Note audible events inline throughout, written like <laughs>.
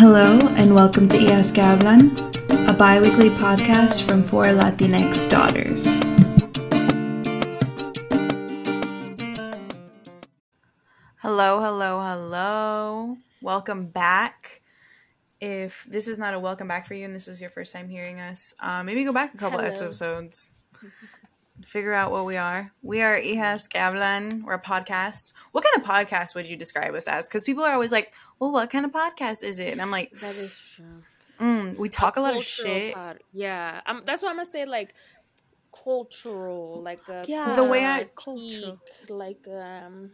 Hello, and welcome to Hijas Hablan, a bi weekly podcast from four Latinx daughters. Hello, hello, hello. Welcome back. If this is not a welcome back for you and this is your first time hearing us, uh, maybe go back a couple Hello. episodes. Figure out what we are. We are Hijas Hablan. We're a podcast. What kind of podcast would you describe us as? Because people are always like, well, what kind of podcast is it? And I'm like, That is true. mm, we talk a lot of shit. pod- Yeah, um, that's why I'm gonna say like cultural, like a Yeah. The way I- critique, like um,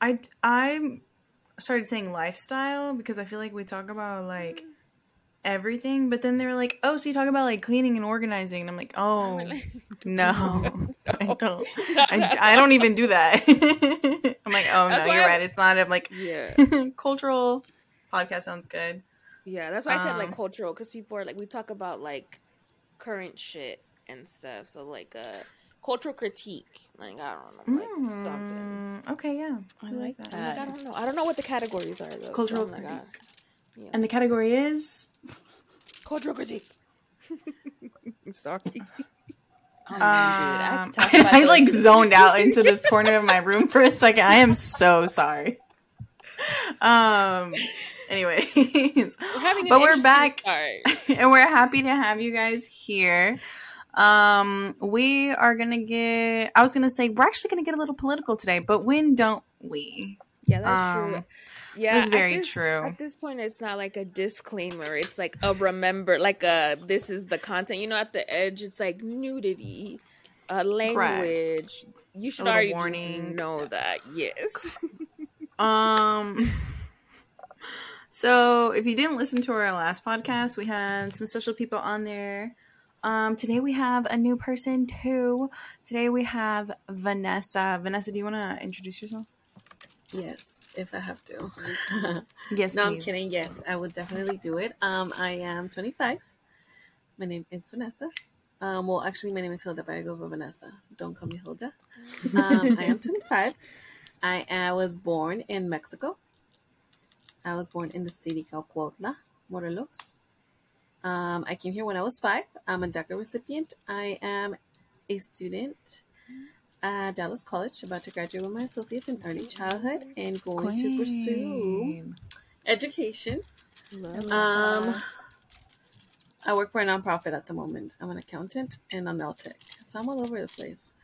I I started saying lifestyle because I feel like we talk about like everything, but then they're like, "Oh, so you talk about like cleaning and organizing?" And I'm like, "Oh, <laughs> <laughs> <laughs> no, I don't. I, I don't even do that." I'm like, "Oh That's no, you're I- right. It's not." I'm like, yeah, cultural podcast sounds good. yeah. That's why I said Um, like cultural because people are like we talk about like current shit and stuff. So like uh, cultural critique. Like I don't know, like something. Mm, okay, yeah, I like Like, that. I don't know. I don't know what the categories are though. Cultural I'm like, ah, critique. And the category is cultural <laughs> critique. Sorry. Oh, man, dude, I Um, could talk <laughs> about I like zoned out <laughs> into this corner of my room for a second. I am so sorry. Um. Anyways, We're But we're back. start. and we're happy to have you guys here. Um, we are gonna get. I was gonna say we're actually gonna get a little political today, but when don't we? Yeah, that's Um, true. Yeah, that's at very this- true. At this point, it's not like a disclaimer. It's like a remember, like a this is the content. You know, at the edge, it's like nudity, uh, language. You should little already warning. just know that. Yes. <laughs> Um. So, if you didn't listen to our last podcast, we had some special people on there. Um, today we have a new person too. Today we have Vanessa. Vanessa, do you want to introduce yourself? Yes, if I have to. <laughs> Yes, no, please. I'm kidding. Yes, I would definitely do it. Um, I am 25. My name is Vanessa. Um, well, actually, my name is Hilda, but I go by Vanessa. Don't call me Hilda. Um, I am 25. I, I was born in Mexico. I was born in the city called Cuautla, Morelos. Um, I came here when I was five. I'm a DACA recipient. I am a student at Dallas College, about to graduate with my associates in early childhood and going to pursue education. Love Um, that. I work for a nonprofit at the moment. I'm an accountant and a nail tech, so I'm all over the place.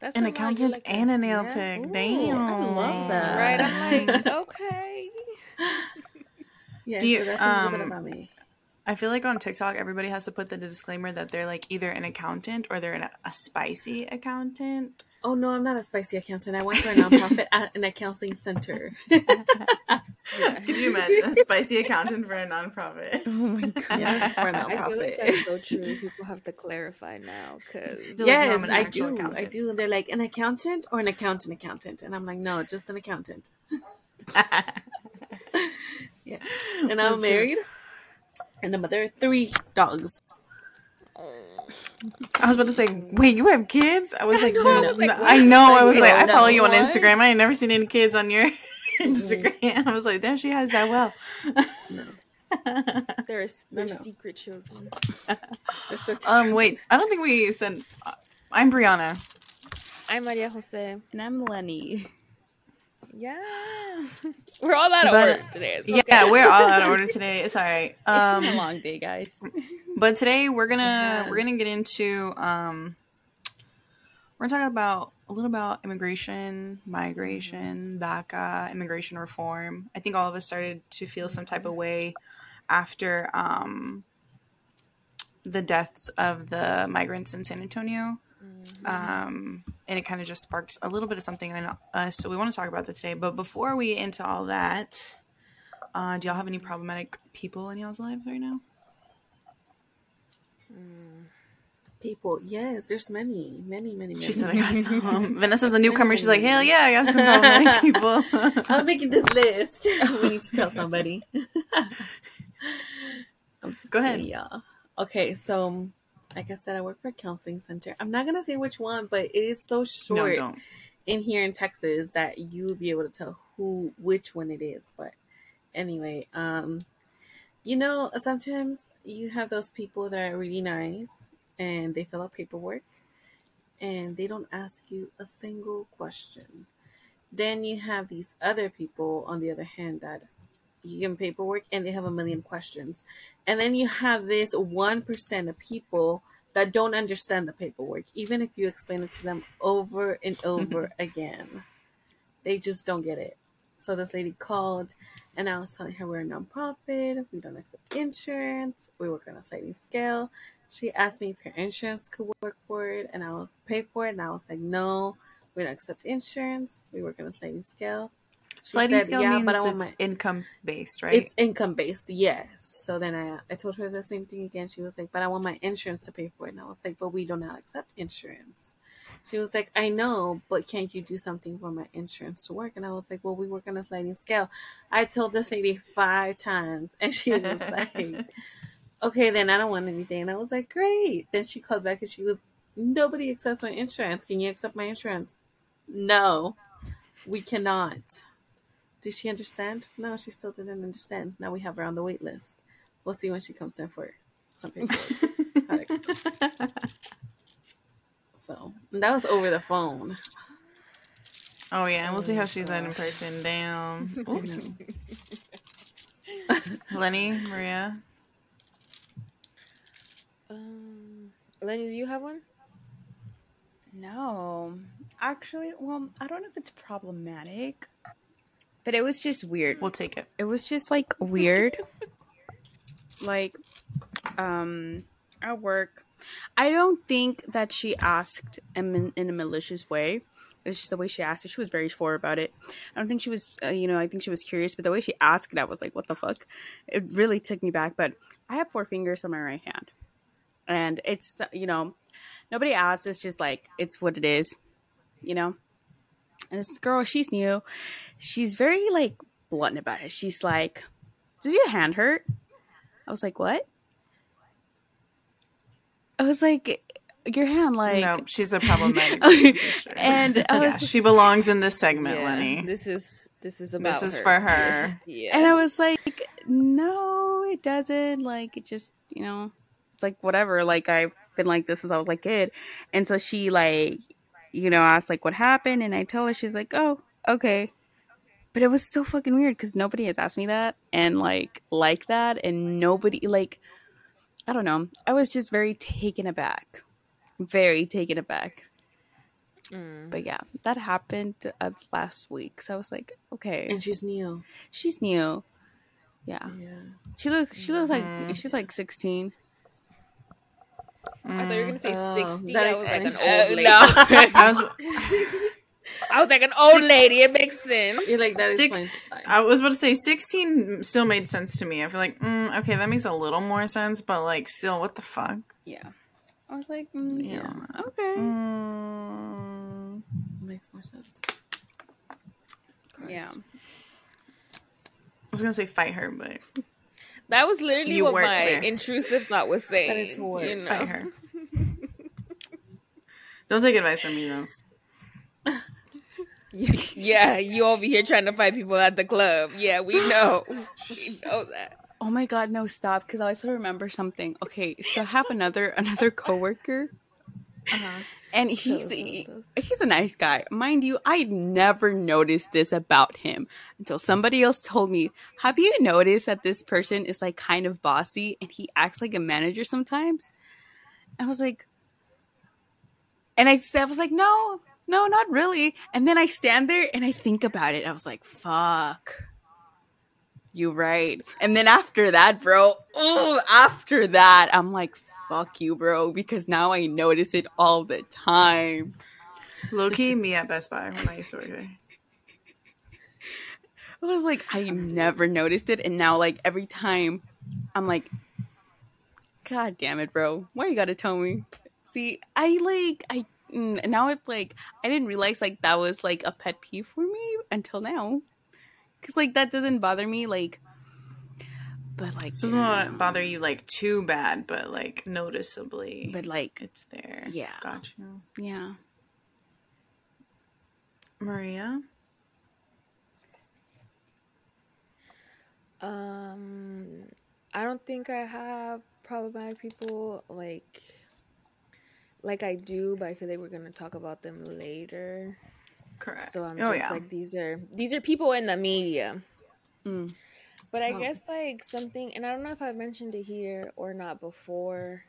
That's An a lot. You're accountant like and a nail yeah. tech. Ooh, Damn. I love that. Right? I'm like, <laughs> okay. <laughs> Yeah, Do you- so that's a little bit um, about me. I feel like on TikTok, everybody has to put the disclaimer that they're like either an accountant or they're an, a spicy accountant. Oh no, I'm not a spicy accountant. I work for a nonprofit at an accounting center. Yeah. <laughs> Could you imagine a spicy accountant for a nonprofit? Oh my <laughs> god, yeah, for a I feel like nonprofit. that's so true. People have to clarify now because They're like, no, I'm yes, an I actual do. I do. They're like an accountant or an accountant accountant, and I'm like, no, just an accountant. <laughs> Yeah, and I'm That's true. Married, and a mother of three dogs. <laughs> I was about to say, wait, you have kids? I was like, know, no, I was like, no. I know. I was like, I follow you on? Instagram. I ain't never seen any kids on your <laughs> Instagram. I was like, damn, she has that well. <laughs> there's No, there's no. secret children. They're so cute. um, wait, I don't think we said. uh, I'm Brianna. I'm Maria Jose. and I'm Lenny. Yeah, <laughs> we're all out of But- order today. It's Yeah, we're all out of order <laughs> today. It's all right. it's been a Um, long day, guys. <laughs> but today we're gonna It we're gonna get into um, we're gonna talk about a little about immigration, migration, DACA, immigration reform. I think all of us started to feel some type of way after um, the deaths of the migrants in San Antonio. Um, and it kind of just sparks a little bit of something in us. So we want to talk about that today. But before we get into all that, uh, do y'all have any problematic people in y'all's lives right now? People, yes, there's many, many, many, many. She said I got some. <laughs> Vanessa's a newcomer. She's like, hell yeah, I got some <laughs> problematic people. <laughs> I'm making this list. we need to tell somebody. I'm just Go ahead. kidding, y'all. Okay, so like I said, I work for a counseling center. I'm not gonna say which one, but it is so no, short don't. in here in Texas that you will be able to tell who which one it is. But anyway, um, you know, sometimes you have those people that are really nice and they fill out paperwork and they don't ask you a single question. Then you have these other people, on the other hand, that you give them paperwork and they have a million questions. And then you have this 1% of people that don't understand the paperwork, even if you explain it to them over and over <laughs> again. They just don't get it. So this lady called and I was telling her we're a nonprofit, we don't accept insurance, we work on a sliding scale. She asked me if her insurance could work for it and I was pay for it and I was like, No, we don't accept insurance, we work on a sliding scale. Sliding said, scale "Yeah, means but I it's my- income based, right? It's income based, yes. So then I uh, I told her the same thing again. She was like, "But I want my insurance to pay for it." And I was like, "But we do not accept insurance." She was like, "I know, but can't you do something for my insurance to work?" And I was like, "Well, we work on a sliding scale." I told this lady five times, and she was <laughs> like, "Okay, then I don't want anything." And I was like, "Great." Then she calls back and she was, "Nobody accepts my insurance. Can you accept my insurance?" No, we cannot. Did she understand? No, she still didn't understand. Now we have her on the wait list. We'll see when she comes in for some paperwork. How that goes. so and that was over the phone. oh yeah, and we'll see how she's at in person. Damn. <laughs> Lenny, Maria. Um, Lenny, do you have one? No. Actually, well, I don't know if it's problematic, but it was just weird. We'll take it. it was just like weird. <laughs> like, um, at work, I don't think that she asked in, in a malicious way. It's just the way she asked it. She was very sure about it. I don't think she was, uh, you know, I think she was curious, but the way she asked it, I was like, what the fuck? It really took me back. But I have four fingers on my right hand. And it's, you know, nobody asked. It's just like, it's what it is, you know? And this girl, she's new. She's very, like, blunt about it. She's like, does your hand hurt? I was like, what? I was like, your hand, like, no, she's a problematic. <laughs> person, for and I <laughs> was yeah, she belongs in this segment, Yeah, Lenny. This is this is about This is her. for her. <laughs> Yeah. And I was like, no, it doesn't. Like, it just, you know, it's like whatever. Like, I've been like this since I was like a kid. And so she, like, you know, asked, like, what happened? And I tell her, she's like, oh, okay. But it was so fucking weird because nobody has asked me that and, like, like that. And nobody, like, I don't know. I was just very taken aback. Very taken aback. Mm. But yeah, that happened uh, last week. So I was like, okay. And she's new. She's new. Yeah. Yeah. She looks she looks Mhm. like she's like 16. I thought you were gonna say Oh, sixty. that I was like an old lady. <laughs> <laughs> I was I was like an old lady. It makes sense. You're like that Six- explains why. I was about to say 16 still made sense to me. I feel like, mm, okay, that makes a little more sense, but like, still, what the fuck? Yeah. I was like, mm, yeah. Yeah. Okay. Mm, makes more sense. Yeah. I was gonna say fight her, but That was literally what my there. intrusive thought was saying. But it's work. You know? fight her. Don't take advice from me though. <laughs> yeah, you over here trying to fight people at the club. Yeah, we know. <laughs> we know that. Oh my god, no stop cuz I also remember something. Okay, so I have another <laughs> another coworker Uh-huh. and he's us, he- tell us. he's a nice guy. Mind you, I'd never noticed this about him until somebody else told me, "Have you noticed that this person is like kind of bossy and he acts like a manager sometimes?" I was like and I I was like, "No, no, not really." And then I stand there and I think about it. I was like, "Fuck." You right. And then after that, bro, oh, after that, I'm like, fuck you, bro, because now I notice it all the time. Low key, me at Best Buy when I used to work there. <laughs> I was like, I never noticed it, and now like every time, I'm like, God damn it, bro, why you gotta tell me? See, I like I mm, and now it's like I didn't realize like that was like a pet peeve for me until now, because like that doesn't bother me like, but like So it doesn't bother you like too bad, but like noticeably, but like it's there. Yeah. got you, yeah. Maria. Um, I don't think I have problematic people like like I do, but I feel like we're gonna talk about them later. Correct. So I'm oh just yeah. like these are these are people in the media. Mm. But I Oh. guess like something, and I don't know if I've mentioned it here or not before,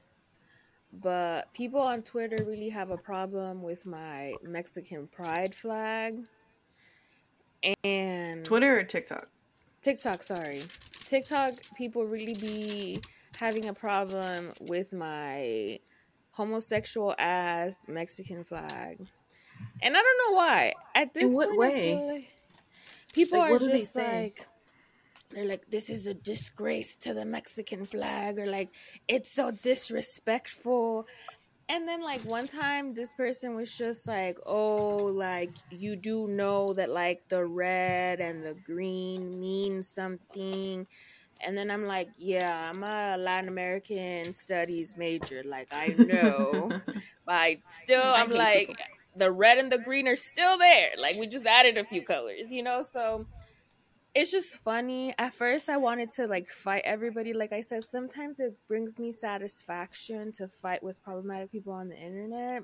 but people on Twitter really have a problem with my Mexican pride flag. And Twitter or TikTok? TikTok, sorry. TikTok people really be having a problem with my homosexual ass Mexican flag. And I don't know why. At this In what point, way? like people Like, are they just say? like they're like this is a disgrace to the Mexican flag or like it's so disrespectful. And then like one time this person was just like, "Oh, like you do know that like the red and the green mean something." And then I'm like, "Yeah, I'm a Latin American studies major. Like I know." <laughs> but I still I'm like the red and the green are still there. Like we just added a few colors, you know? So it's just funny. At first, I wanted to like fight everybody. Like I said, sometimes it brings me satisfaction to fight with problematic people on the internet.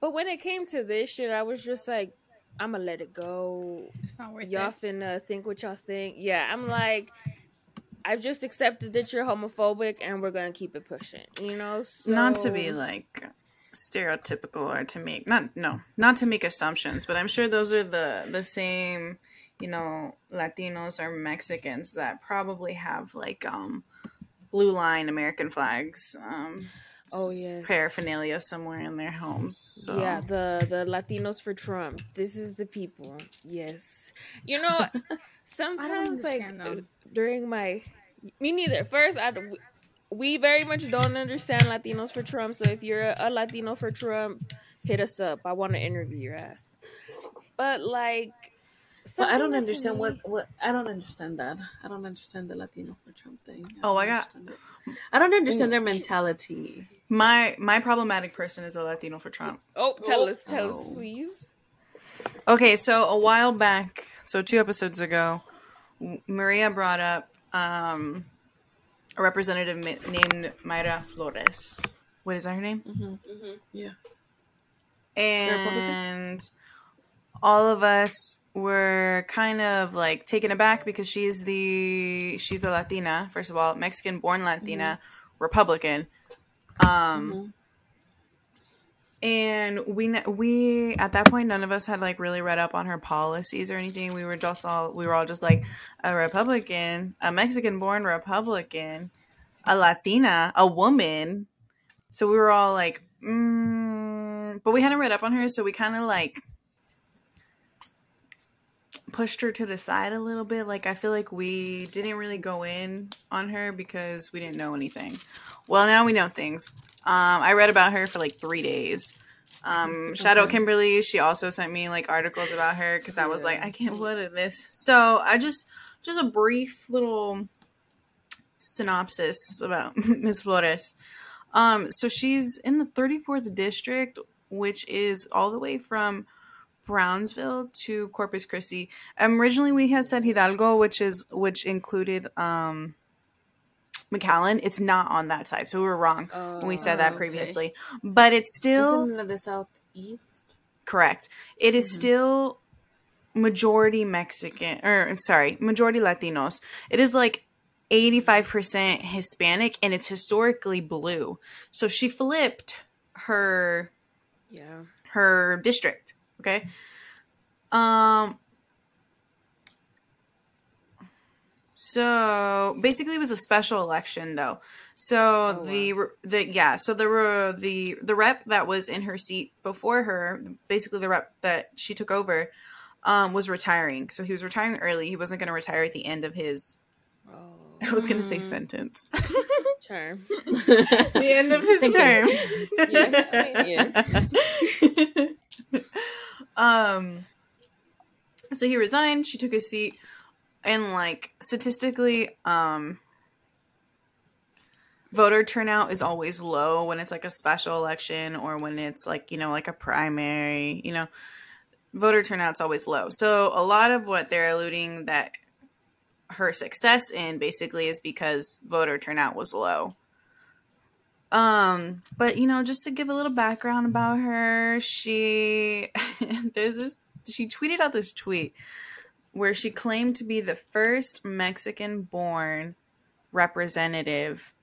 But when it came to this shit, I was just like, I'm gonna let it go. It's not worth Y'all it. finna think what y'all think. Yeah, I'm like, I've just accepted that you're homophobic, and we're gonna keep it pushing. You know, so, Not to be like stereotypical or to make not no not to make assumptions, but I'm sure those are the the same you know Latinos or Mexicans that probably have like um blue line American flags. Um, Oh, s- yes. paraphernalia somewhere in their homes. So. Yeah, the the Latinos for Trump. This is the people. Yes, you know, <laughs> sometimes like them. Uh, during my me neither. First, I we very much don't understand Latinos for Trump. So if you're a Latino for Trump, hit us up. I want to interview your ass. But like, But I don't understand what what I don't understand that. I don't understand the Latino for Trump thing. Oh, don't I got- it. I don't understand their mentality. My my problematic person is a Latino for Trump. Oh, tell us, tell us, Oh. please. Okay, so a while back, so two episodes ago, Maria brought up um, a representative ma- named Mayra Flores. What is that her name? Mm-hmm. Yeah. And all of us were kind of like taken aback because she's the she's a Latina, first of all, Mexican born Latina, Republican. Um Mhm. and we we at that point none of us had like really read up on her policies or anything we were just all we were all just like a republican a mexican born republican a latina a woman so we were all like mm, but we hadn't read up on her so we kind of like pushed her to the side a little bit like i feel like we didn't really go in on her because we didn't know anything well now we know things um, I read about her for like three days. Um, Shadow Okay. Kimberly, she also sent me like articles about her because I was like, I can't what is this. So I just just a brief little synopsis about <laughs> Miss Flores. Um, so she's in the 34th district, which is all the way from Brownsville to Corpus Christi. Um, originally we had said Hidalgo, which is which included um McAllen. It's not on that side, so we were wrong when we said Oh, that okay. previously. But it's still Isn't the southeast? correct. It is Mhm. still majority Mexican, or I'm sorry, majority Latinos. It is like 85% Hispanic, and it's historically blue. So she flipped her Yeah. her district. Okay. Um. So basically, it was a special election, though. So Oh, the the yeah, so there were the the rep that was in her seat before her, basically the rep that she took over, um, was retiring. So he was retiring early. He wasn't going to retire at the end of his. Oh. I was going to say Mm. sentence. <laughs> Charm. the end of his term. Yeah, I yeah. <laughs> <laughs> um. So he resigned. She took his seat, and like statistically, um, voter turnout is always low when it's like a special election or when it's like you know like a primary. You know, voter turnout's always low. So a lot of what they're alluding that her success in basically is because voter turnout was low. Um, but you know, just to give a little background about her, she <laughs> there's this, she tweeted out this tweet where she claimed to be the first Mexican born representative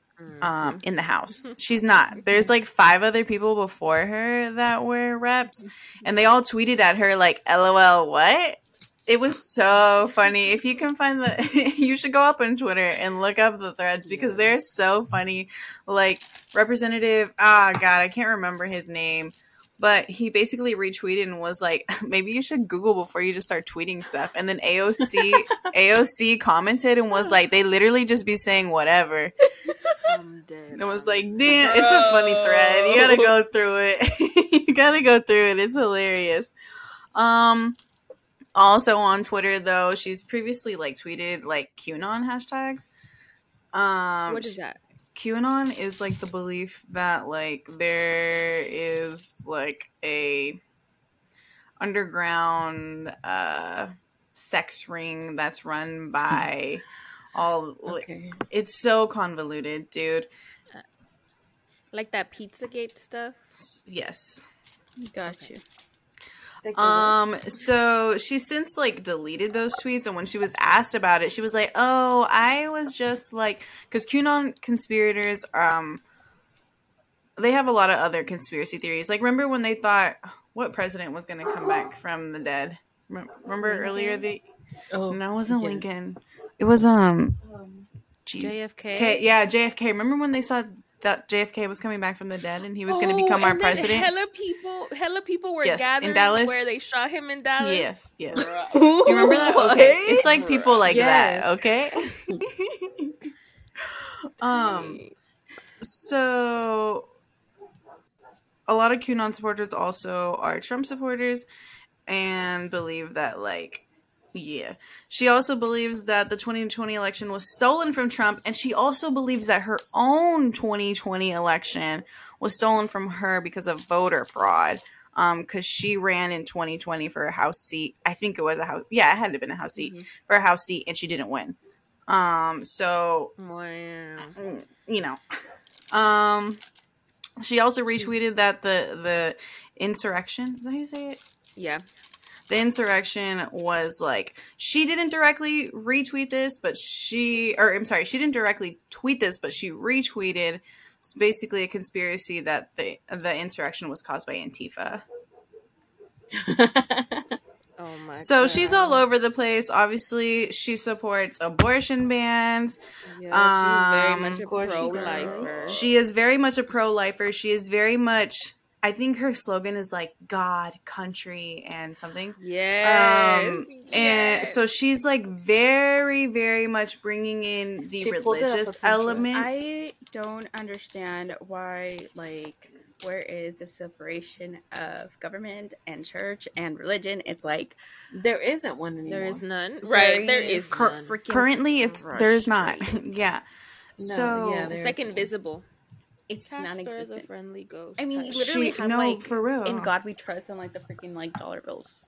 um in the house. <laughs> She's not. There's like five other people before her that were reps and they all tweeted at her like LOL what? It was so funny. If you can find the <laughs> you should go up on Twitter and look up the threads because they're so funny. Like representative ah god, I can't remember his name. But he basically retweeted and was like, <laughs> maybe you should Google before you just start tweeting stuff. And then AOC AOC <laughs> commented and was like, they literally just be saying whatever. I'm dead. And was like, damn, it's a funny thread. You gotta go through it. you gotta go through it. It's hilarious. Um, also on Twitter though, she's previously like tweeted like QAnon hashtags. Um, what is that? QAnon is like the belief that like there is like a underground uh sex ring that's run by <laughs> all Okay. it's so convoluted, dude. Like that Pizzagate stuff? Yes. Got you. Like the Um so she since like deleted those tweets and when she was asked about it, she was like, "Oh, I was just like cuz QAnon conspirators um they have a lot of other conspiracy theories. Like remember when they thought what president was going to come back from the dead? Remember Lincoln? earlier the? Oh, No, it wasn't yeah. Lincoln. It was um jeez. JFK? Okay, yeah, JFK. Remember when they saw that JFK was coming back from the dead and he was going to Oh, become our and then president? Hella people, hella people were Yes, in gathered Dallas. where they shot him in Dallas. Yes, yes. Bruh. Do you remember that? Okay. It's like people like Yes. that, okay? <laughs> um so a lot of QAnon supporters also are Trump supporters and believe that like yeah. She also believes that the 2020 election was stolen from Trump and she also believes that her own 2020 election was stolen from her because of voter fraud. Um, cuz she ran in 2020 for a house seat. I think it was a house. Yeah, it had to have been a house seat Mhm. for a house seat and she didn't win. Um, so Wow. you know um she also retweeted that the the insurrection is that how you say it Yeah. The insurrection was like she didn't directly retweet this but she or i'm sorry she didn't directly tweet this but she retweeted it's basically a conspiracy that the the insurrection was caused by antifa <laughs> Oh my. so she's all over the place obviously she supports abortion bans Yeah, she's very Um, much a course she pro lifer. She is very much a pro lifer. She is very much. I think her slogan is like God, country, and something. Yes. Um, and so she's like very, very much bringing in the She pulled it off religious element. I don't understand why, like, where is the separation of government and church and religion? It's like there isn't one anymore. there is none. very Right. There is Cur- none. Currently, it's there's not. <laughs> yeah. No, so yeah, The second isn't. visible. It's Casper non-existent. friendly ghost. I mean, you literally She- have no, like for real. in God we trust and like the freaking like dollar bills.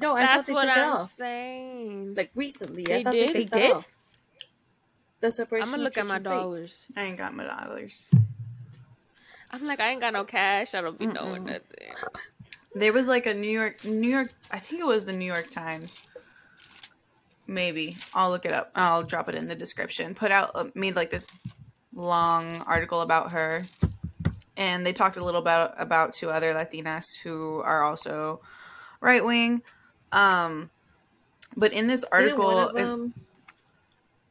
No, I that's thought they what took it I'm off. saying. Like recently, They I thought did? they They took that did? off. The separation. I'm gonna look at my and state. dollars. I ain't got my dollars. I'm like, I ain't got no cash. I don't be knowing Mm-mm. nothing. There was like a New York, New York. I think it was the New York Times. Maybe I'll look it up. I'll drop it in the description. Put out uh, made like this long article about her, and they talked a little about about two other Latinas who are also right wing. Um, but in this article, of it-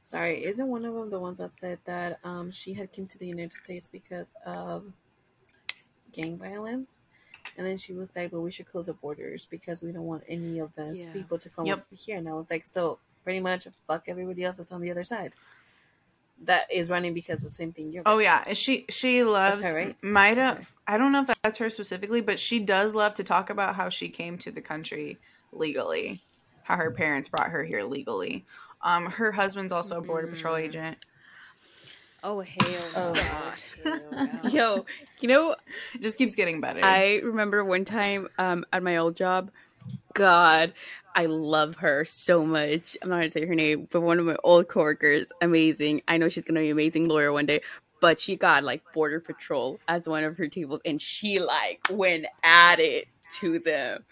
sorry, isn't one of them the ones that said that um, she had came to the United States because of gang violence? And then she was like, "Well, we should close the borders because we don't want any of those Yeah. people to come Yep. up here." And I was like, "So pretty much, fuck everybody else that's on the other side that is running because of the same thing you're." Oh yeah, she she loves her, right? Mayra. Okay. I don't know if that's her specifically, but she does love to talk about how she came to the country legally, how her parents brought her here legally. Um, her husband's also a border patrol Mm. agent. Oh hell Oh, no. God. <laughs> Hell. Yo, you know, It just keeps getting better. I remember one time um, at my old job, god. I love her so much. I'm not gonna say her name, but one of my old coworkers, amazing. I know she's gonna be an amazing lawyer one day. But she got like border patrol as one of her tables, and she like went at it to them.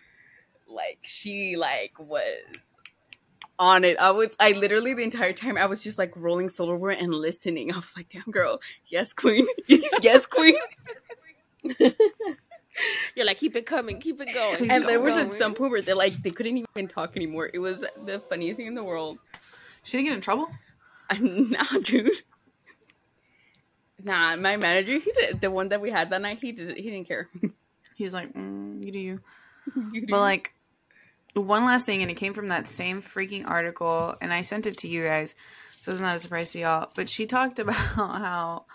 Like she like was on it. I was I literally the entire time I was just like rolling silverware and listening. I was like, damn girl, yes, queen. <laughs> yes, queen. <laughs> <laughs> You're like, keep it coming, keep it going. Keep and it there was going. at some point where they're like they couldn't even talk anymore. It was the funniest thing in the world. She didn't get in trouble. <laughs> nah, dude. Nah, my manager, he did the one that we had that night. He did, he didn't care. <laughs> He was like, mm, "You do you." You But like, one last thing, and it came from that same freaking article, and I sent it to you guys, so it's not a surprise to y'all. But she talked about how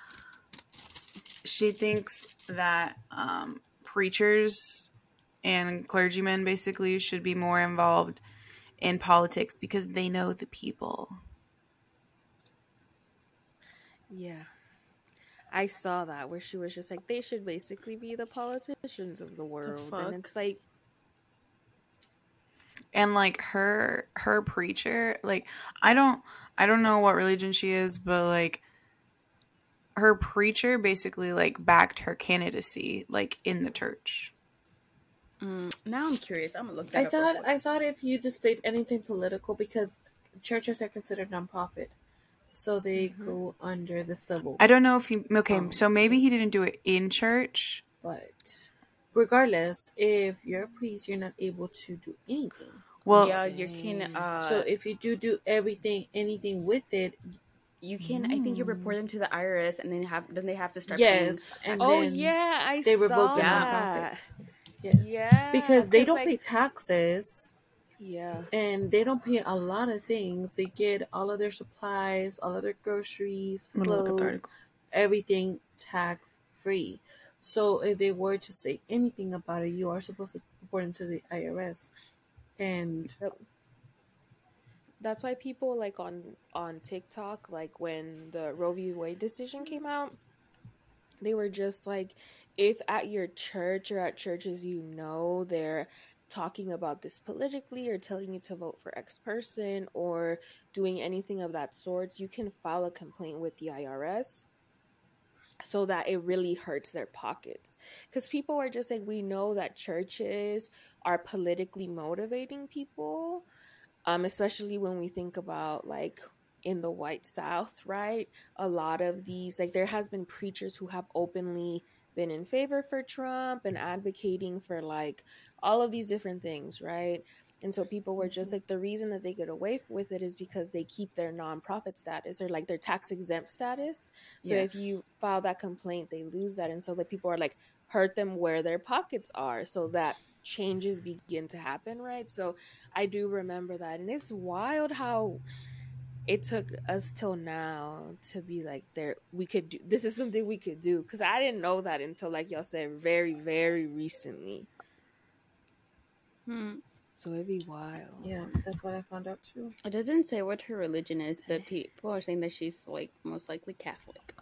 she thinks that um, preachers and clergymen basically should be more involved in politics because they know the people. Yeah. I saw that where she was just like, they should basically be the politicians of the world. fuck? and it's like, and like her her preacher like i don't i don't know what religion she is but like her preacher basically like backed her candidacy like in the church Mm, now I'm curious. I'm gonna look that I up. thought. I thought if you displayed anything political because churches are considered nonprofit, so they go under the civil. i don't know if he okay Um, so maybe he didn't do it in church But regardless, if you're a priest, you're not able to do anything. well yeah, you can. Uh, so if you do do everything, anything with it, you can. I think you report them to the IRS, and then have then they have to start. yes, paying and oh yeah, I they saw revoke the that. nonprofit. Yes. Yeah, because they don't like- pay taxes Yeah, and they don't pay a lot of things. They get all of their supplies, all of their groceries, I'm gonna look up the clothes, everything tax free. So if they were to say anything about it, you are supposed to report it to the IRS. And that's why people like on on TikTok, like when the Roe v. Wade decision came out, they were just like, if at your church or at churches you know they're talking about this politically or telling you to vote for X person or doing anything of that sort, you can file a complaint with the IRS so that it really hurts their pockets. Because people are just like, we know that churches are politically motivating people, um, especially when we think about like in the white South, right? A lot of these, like, there has been preachers who have openly been in favor for Trump and advocating for like all of these different things, right? And so people were just like, the reason that they get away with it is because they keep their nonprofit status or like their tax exempt status. So if you file that complaint, they lose that. And so the people are like, hurt them where their pockets are so that changes begin to happen, right? So I do remember that. And it's wild how it took us till now to be like there we could do this is something we could do because i didn't know that until like y'all said very very recently Hmm. so it'd be wild yeah, that's what I found out too. It doesn't say what her religion is, but people are saying that she's like most likely Catholic.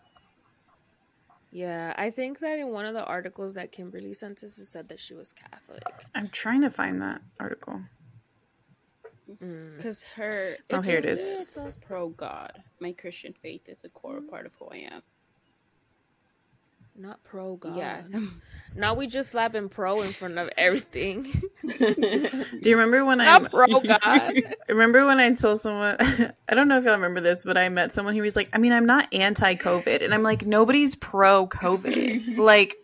Yeah i think that in one of the articles that kimberly sent us it said that she was catholic i'm trying to find that article mm. Because her. Oh, here it just- is. It says pro God. My Christian faith is a core part of who I am. Not pro god Yeah. now we just slapping pro in front of everything <laughs> do you remember when i not pro <laughs> god remember when I told someone <laughs> I don't know if y'all remember this, but I met someone who was like, I mean, I'm not anti COVID. And I'm like, nobody's pro COVID. like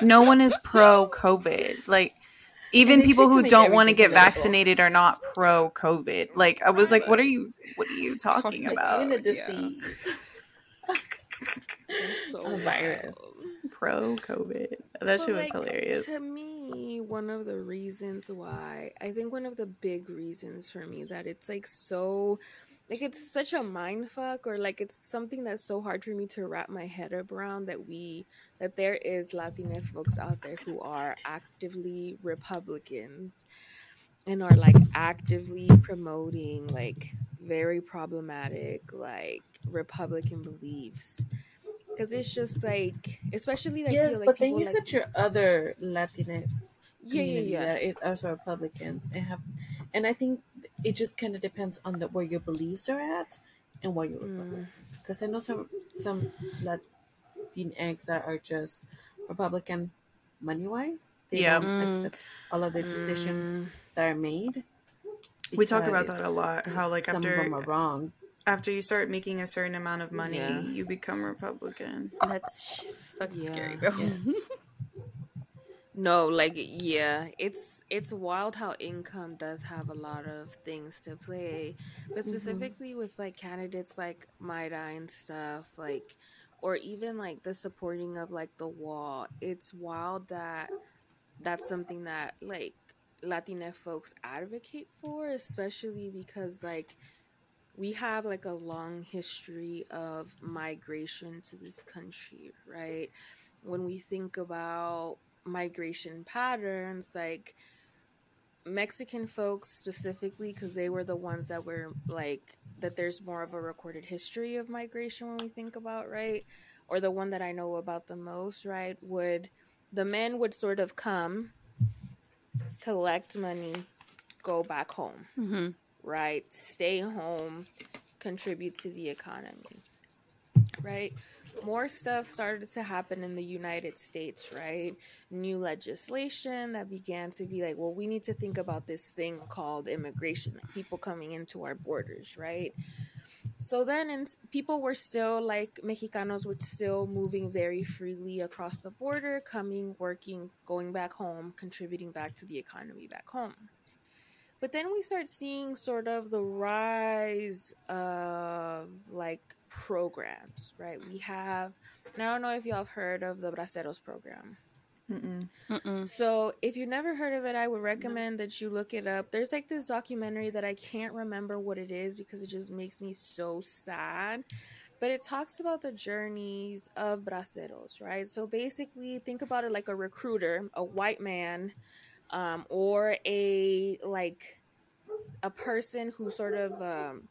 no one is pro COVID. Like even people who don't want to get political. vaccinated are not pro COVID. Like I was like, what are you what are you talking Talking about? Even a yeah. So a virus. Pro COVID. That shit was like, hilarious. To me, one of the reasons why I think one of the big reasons for me that it's like so like it's such a mind fuck or like it's something that's so hard for me to wrap my head around that we that there is Latina folks out there who are actively Republicans and are like actively promoting like very problematic like Republican beliefs. Because it's just like, especially like, you yes, know, like but then you like got your other Latinx Yeah, yeah, community yeah. that is also Republicans and have, and I think it just kind of depends on the where your beliefs are at and what you're Mm. because I know some some Latinx that are just Republican money wise. They Yeah. don't Mm. accept all of the decisions Mm. that are made. We talk about that a lot. How like Some of them are wrong. After you start making a certain amount of money, Yeah. you become Republican. That's fucking Yeah. scary, bro. Yes. <laughs> No, like yeah, it's it's wild how income does have a lot of things to play, but mm-hmm. specifically with like candidates like Mayra and stuff, like or even like the supporting of like the wall. It's wild that that's something that like Latina folks advocate for, especially because like we have like a long history of migration to this country, right? When we think about migration patterns, like Mexican folks specifically, because they were the ones that were like that there's more of a recorded history of migration when we think about, right? Or the one that I know about the most, right? Would the men would sort of come, collect money, go back home hmm right? Stay home, contribute to the economy, right? More stuff started to happen in the United States, right? New legislation that began to be like, well, we need to think about this thing called immigration, people coming into our borders, right? So then, and people were still like Mexicanos were still moving very freely across the border, coming, working, going back home, contributing back to the economy back home. But then we start seeing sort of the rise of like programs, right? We have, and I don't know if y'all have heard of the Braceros program. Mm-mm. Mm-mm. So if you've never heard of it, I would recommend that you look it up. There's like this documentary that I can't remember what it is because it just makes me so sad. But it talks about the journeys of braceros, right? So basically, think about it like a recruiter, a white man, um, or a like a person who sort of um,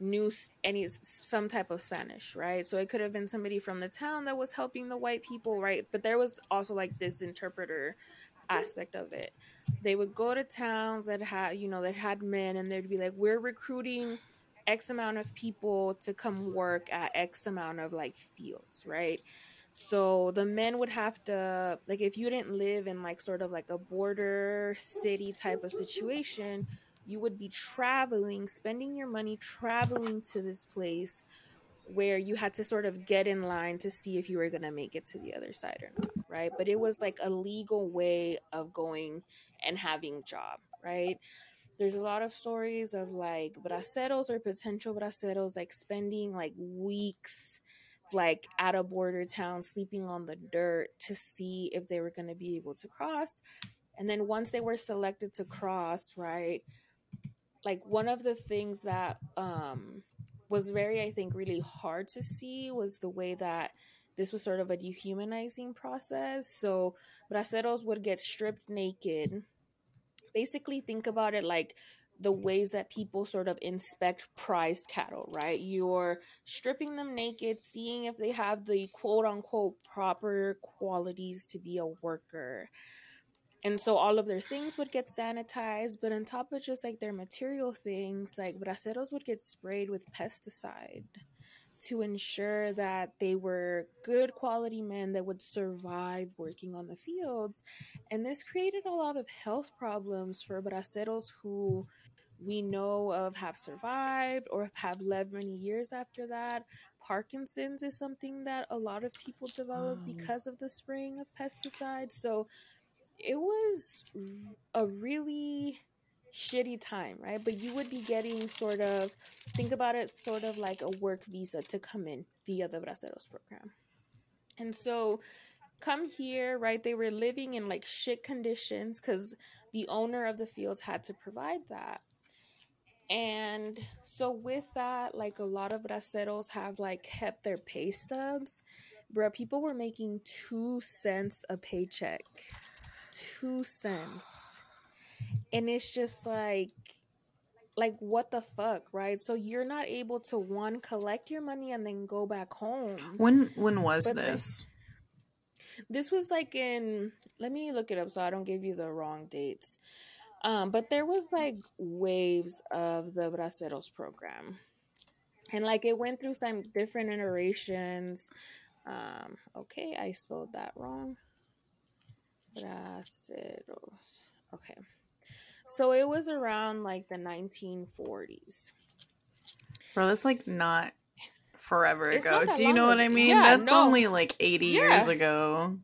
knew any some type of Spanish, right? So it could have been somebody from the town that was helping the white people, right? But there was also like this interpreter aspect of it. They would go to towns that had, you know, that had men, and they'd be like, "We're recruiting X amount of people to come work at X amount of like fields, right?" So the men would have to like if you didn't live in like sort of like a border city type of situation, you would be traveling, spending your money traveling to this place where you had to sort of get in line to see if you were going to make it to the other side or not, right? But it was like a legal way of going and having job, right? There's a lot of stories of like braceros or potential braceros like spending like weeks like at a border town sleeping on the dirt to see if they were going to be able to cross. And then once they were selected to cross, right? Like one of the things that um was very I think really hard to see was the way that this was sort of a dehumanizing process. So braceros would get stripped naked. Basically think about it like the mm. ways that people sort of inspect prized cattle, right? You're stripping them naked, seeing if they have the quote unquote proper qualities to be a worker. And so all of their things would get sanitized, but on top of just like their material things, like braceros would get sprayed with pesticide to ensure that they were good quality men that would survive working on the fields. And this created a lot of health problems for braceros who we know of have survived or have lived many years after that. Parkinson's is something that a lot of people develop Oh. because of the spraying of pesticides. So it was a really shitty time, right? But you would be getting sort of think about it sort of like a work visa to come in via the Braceros program. And so come here, right? They were living in like shit conditions cuz the owner of the fields had to provide that. And so with that, like a lot of braceros have like kept their pay stubs. Bro, people were making two cents a paycheck. Two cents. And it's just like like what the fuck, right? So you're not able to one collect your money and then go back home. When when was But this? This was like in let me look it up so I don't give you the wrong dates. Um, but there was like waves of the Braceros program. And like it went through some different iterations. Um, okay, I spelled that wrong. Braceros. Okay. So it was around like the 1940s. Bro, that's like not forever It's ago. not Do you know what. I mean? Yeah, that's no. only like 80 years ago.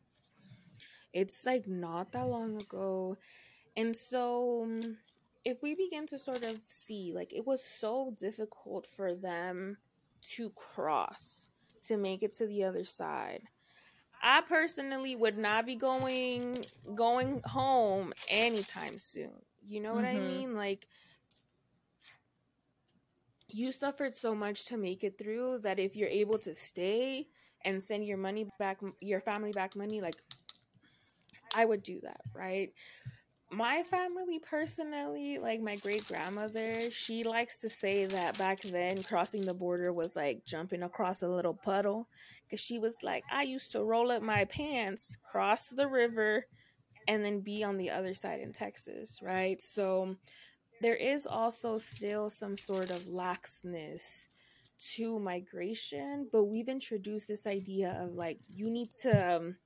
It's like not that long ago. And so um, if we begin to sort of see, like it was so difficult for them to cross to make it to the other side. I personally would not be going going home anytime soon. You know what I Mhm. mean? Like you suffered so much to make it through that if you're able to stay and send your money back your family back money like I would do that, right? My family personally, like my great grandmother, she likes to say that back then crossing the border was like jumping across a little puddle. Because she was like, I used to roll up my pants, cross the river, and then be on the other side in Texas, right? So there is also still some sort of laxness to migration, but we've introduced this idea of like, you need to. Um,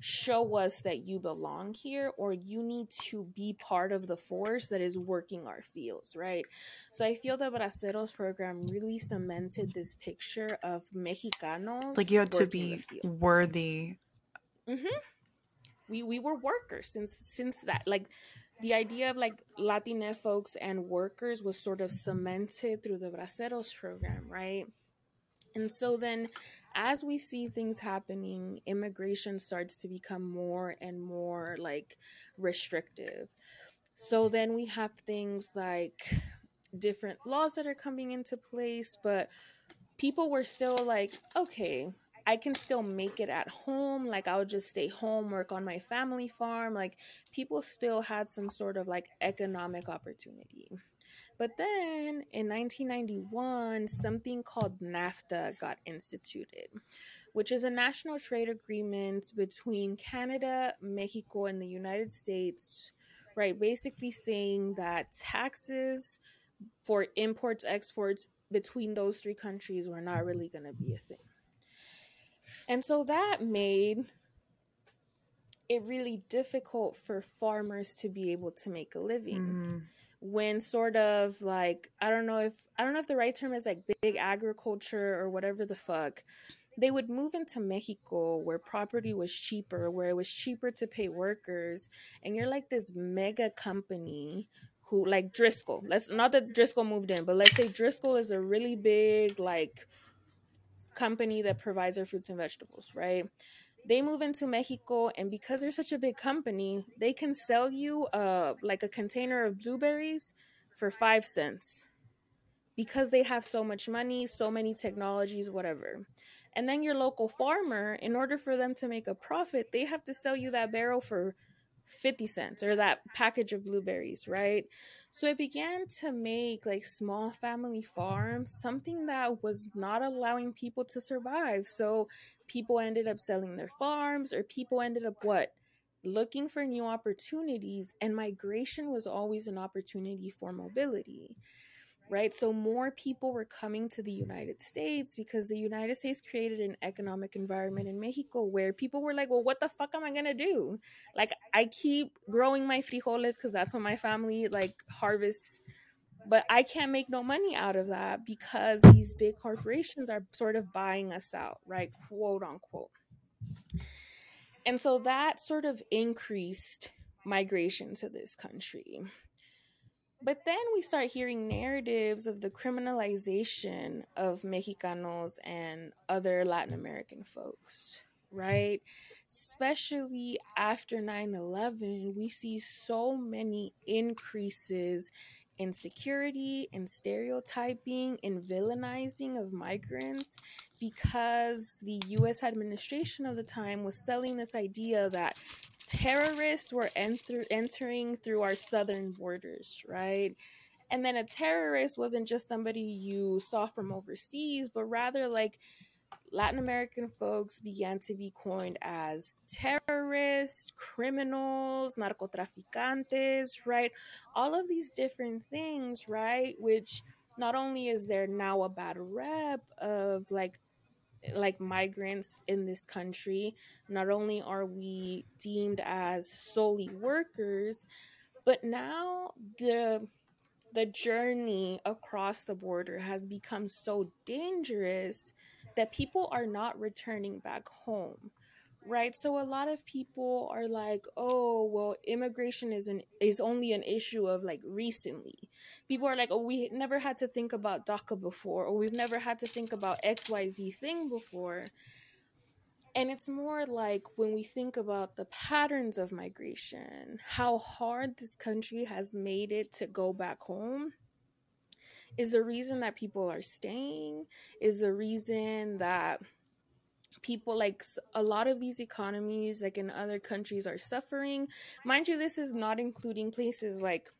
show us that you belong here or you need to be part of the force that is working our fields, right? So I feel the Braceros program really cemented this picture of Mexicanos. Like you had to be worthy. Mm-hmm. we we were workers since since that like the idea of like Latina folks and workers was sort of cemented through the Braceros program, right? And so then as we see things happening, immigration starts to become more and more like restrictive. So then we have things like different laws that are coming into place, but people were still like, okay, I can still make it at home. Like, I'll just stay home, work on my family farm. Like, people still had some sort of like economic opportunity. But then in 1991, something called NAFTA got instituted, which is a national trade agreement between Canada, Mexico, and the United States, right? Basically saying that taxes for imports, exports between those three countries were not really going to be a thing. And so that made it really difficult for farmers to be able to make a living Mhm. When sort of like I don't know if I don't know if the right term is like big agriculture or whatever the fuck. They would move into Mexico where property was cheaper, where it was cheaper to pay workers, and you're like this mega company who like Driscoll. Let's not that Driscoll moved in, but let's say Driscoll is a really big like company that provides our fruits and vegetables, right? They move into Mexico, and because they're such a big company, they can sell you uh like a container of blueberries for five cents because they have so much money, so many technologies, whatever. And then your local farmer, in order for them to make a profit, they have to sell you that barrel for 50 cents or that package of blueberries, right? So it began to make like small family farms something that was not allowing people to survive. So people ended up selling their farms or people ended up what? Looking for new opportunities, and migration was always an opportunity for mobility right? So more people were coming to the hmm. United States because the United States created an economic environment in Mexico where people were like, well, what the fuck am I gonna do? Like, I keep growing my frijoles because that's what my family like harvests. But I can't make no money out of that because these big corporations are sort of buying us out, right? Quote unquote. And so that sort of increased migration to this country. But then we start hearing narratives of the criminalization of Mexicanos and other Latin American folks, right? Especially after 9 11, we see so many increases in security, in stereotyping, in villainizing of migrants because the US administration of the time was selling this idea that terrorists were enter- entering through our southern borders, right? And then a terrorist wasn't just somebody you saw from overseas, but rather like Latin American folks began to be coined as terrorists, criminals, narcotraficantes, right? All of these different things, right? Which not only is there now a bad rep of like like migrants in this country, not only are we deemed as solely workers, but now the the journey across the border has become so dangerous that people are not returning back home right? So a lot of people are like oh well immigration is an is only an issue of like recently. People are like oh we never had to think about daca before or we've never had to think about xyz thing before. And it's more like when we think about the patterns of migration how hard this country has made it to go back home is the reason that people are staying is the reason that people like a lot of these economies like in other countries are suffering. Mind you this is not including places like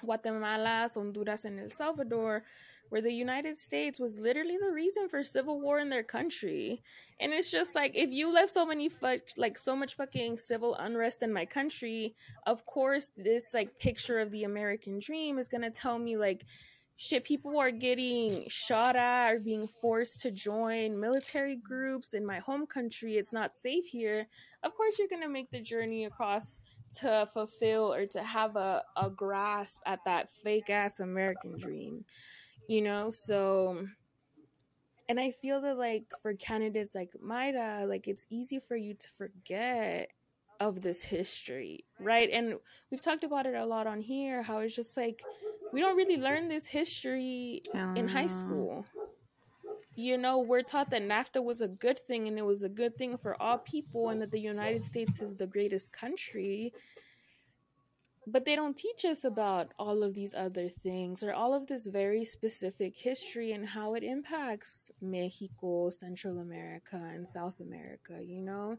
guatemala honduras and el salvador where the united states was literally the reason for civil war in their country. And it's just like if you left so many fu- like so much fucking civil unrest in my country of course this like picture of the american dream is to tell me like shit people are getting shot at or being forced to join military groups in my home country. It's not safe here. Of course you're going to make the journey across to fulfill or to have a, a grasp at that fake ass american dream you know? So and i feel that like for candidates like Mayra like it's easy for you to forget of this history right? And we've talked about it a lot on here how it's just like we don't really learn this history in high ah. school. You know, we're taught that NAFTA was a good thing and it was a good thing for all people and that the United States is the greatest country. But they don't teach us about all of these other things or all of this very specific history and how it impacts Mexico, Central America, and South America, you know?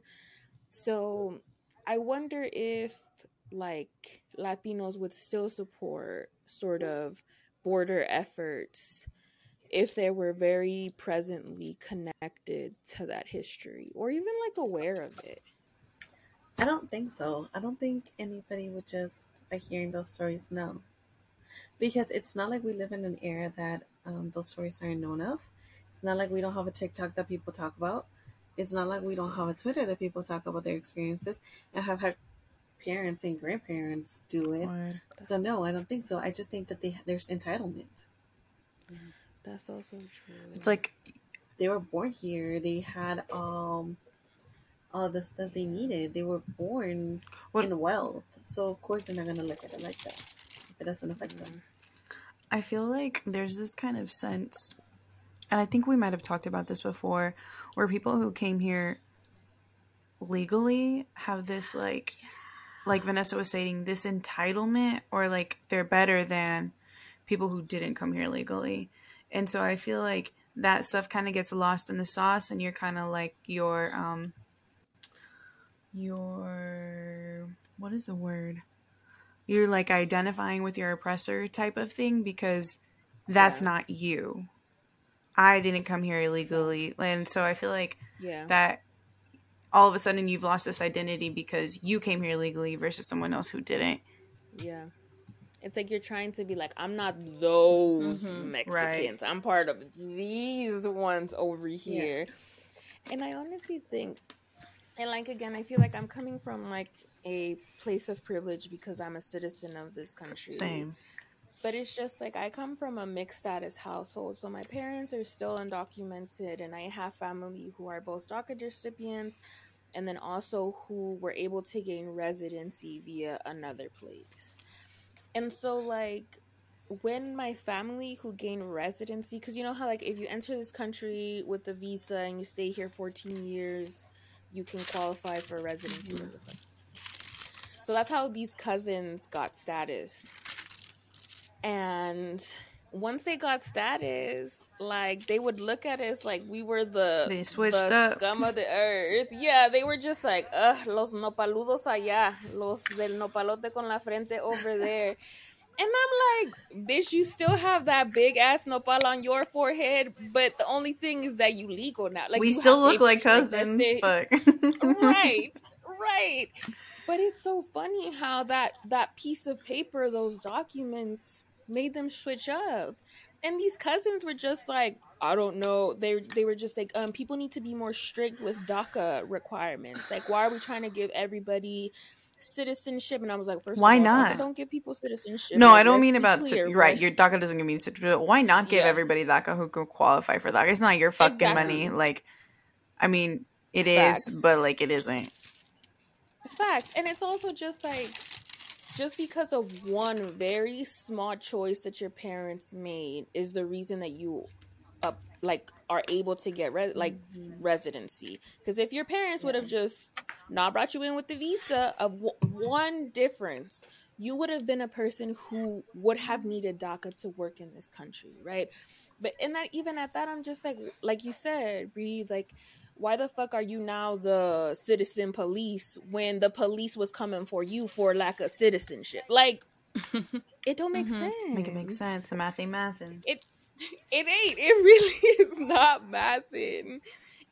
So I wonder if like Latinos would still support sort of border efforts if they were very presently connected to that history or even like aware of it. I don't think so. I don't think anybody would just by hearing those stories know. Because it's not like we live in an era that um, those stories aren't known of. It's not like we don't have a TikTok that people talk about. It's not like we don't have a Twitter that people talk about their experiences and have had parents and grandparents do it. So no, I don't think so. I just think that they there's entitlement. That's also true. It's like they were born here. They had um all the stuff they needed. They were born what? in wealth. So of course they're not gonna look at it like that. It doesn't affect them. I feel like there's this kind of sense and I think we might have talked about this before, where people who came here legally have this like yeah like Vanessa was saying, this entitlement or like they're better than people who didn't come here legally. And so I feel like that stuff kind of gets lost in the sauce and you're kind of like your um your what is the word? You're like identifying with your oppressor type of thing because that's yeah. not you. I didn't come here illegally. And so I feel like yeah. that all of a sudden you've lost this identity because you came here legally versus someone else who didn't. Yeah. It's like you're trying to be like, I'm not those mm-hmm, Mexicans. Right. I'm part of these ones over here. And I honestly think, and like again, I feel like I'm coming from like a place of privilege because I'm a citizen of this country. Same. But it's just like I come from a mixed status household. So my parents are still undocumented, and I have family who are both DACA recipients and then also who were able to gain residency via another place. And so, like, when my family who gained residency, because you know how, like, if you enter this country with a visa and you stay here 14 years, you can qualify for residency. Mm-hmm. So that's how these cousins got status and once they got status, like they would look at us like we were the, they switched the up. scum of the <laughs> earth. Yeah, they were just like, ugh, los nopaludos allá, los del nopalote con la frente over there. And I'm like, bitch, you still have that big ass nopal on your forehead, but the only thing is that you legal now. Like we still look like cousins, but right, <laughs> right. But it's so funny how that that piece of paper, those documents, made them switch up. And these cousins were just like, I don't know. They they were just like, um, people need to be more strict with DACA requirements. Like, why are we trying to give everybody citizenship? And I was like, first, Why all, DACA not? don't give people citizenship. no, Like, I don't mean about clear, right. Your DACA doesn't give me certificate. Why not give Yeah. everybody DACA who can qualify for DACA? It's not your fucking Exactly. money. Like, I mean, it is, Facts. but like it isn't. Facts. And it's also just like just because of one very small choice that your parents made is the reason that you uh, like are able to get re- like residency because if your parents would have just not brought you in with the visa of w- one difference you would have been a person who would have needed DACA to work in this country, right? But in that, even at that, I'm just like, like you said, breathe. Like, why the fuck are you now the citizen police when the police was coming for you for lack of citizenship? Like, <laughs> it don't make Mhm. sense. Make it make sense. The math ain't mathin'. It <laughs> it ain't. It really <laughs> is not mathing.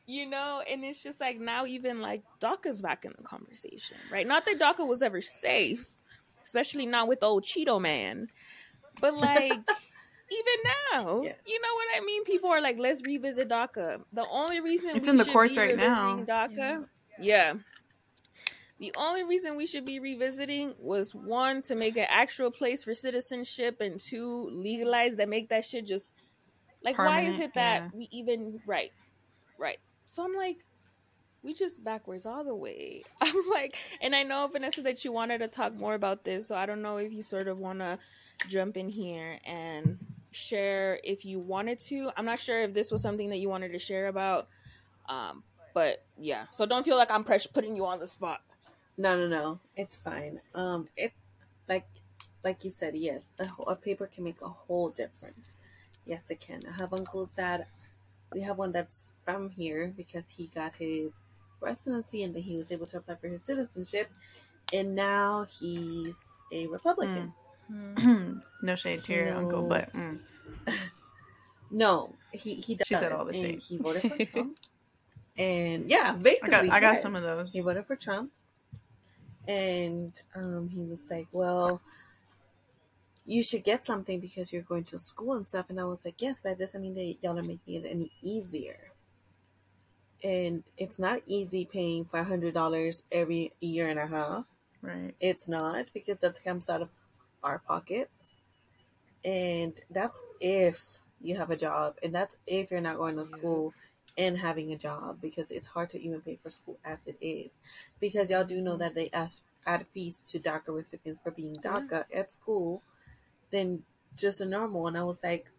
You know, and it's just like now even like DACA's back in the conversation, right? Not that DACA was ever safe, especially not with old Cheeto man. But like even now, Yes. you know what I mean? People are like, let's revisit DACA. The only reason It's we in the should courts be right now. DACA, yeah. The only reason we should be revisiting was one to make an actual place for citizenship, and two legalize that make that shit just like why is it that yeah. we even right, right? So I'm like, we just backwards all the way. <laughs> I'm like, and I know Vanessa that you wanted to talk more about this, so I don't know if you sort of want to jump in here and share if you wanted to. I'm not sure if this was something that you wanted to share about, um, but yeah. So don't feel like I'm press- putting you on the spot. No, no, no. It's fine. Um, it like like you said, yes, a, whole- a paper can make a whole difference. Yes, it can. I have uncles that we have one that's from here because he got his residency and then he was able to apply for his citizenship, and now he's a Republican. <clears throat> no shade to your uncle, but mm. <laughs> No, he he does. She said all the and. He voted for <laughs> Trump, and yeah, I basically, got I got some of those. He voted for Trump, and um, he was like, "Well, you should get something because you're going to school and stuff." And I was like, "Yes, but this doesn't mean that y'all are making it any easier." And it's not easy paying five hundred dollars every year and a half. Right. It's not because that comes out of our pockets, and that's if you have a job, and that's if you're not going to school and having a job because it's hard to even pay for school as it is. Because y'all do know that they ask add fees to DACA recipients for being mm-hmm. DACA at school than just a normal. And I was like,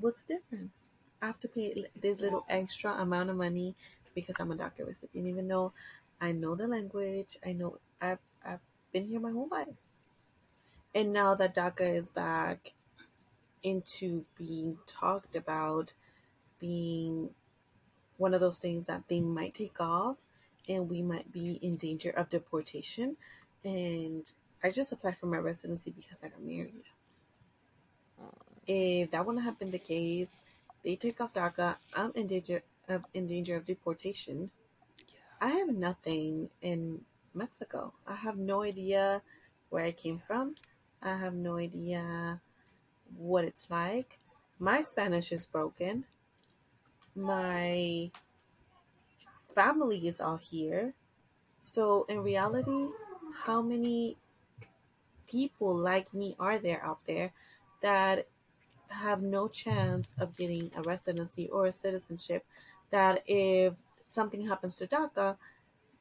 what's the difference? I have to pay this little extra amount of money because I'm a DACA recipient, even though I know the language, I know I've I've been here my whole life. And now that DACA is back into being talked about, being one of those things that they might take off and we might be in danger of deportation. And I just applied for my residency because I got married. If that wouldn't have been the case, they take off DACA, I'm in danger of in danger of deportation. I have nothing in Mexico. I have no idea where I came from. I have no idea what it's like. My Spanish is broken. My family is all here. So, in reality, how many people like me are there out there that have no chance of getting a residency or a citizenship? That if something happens to DACA,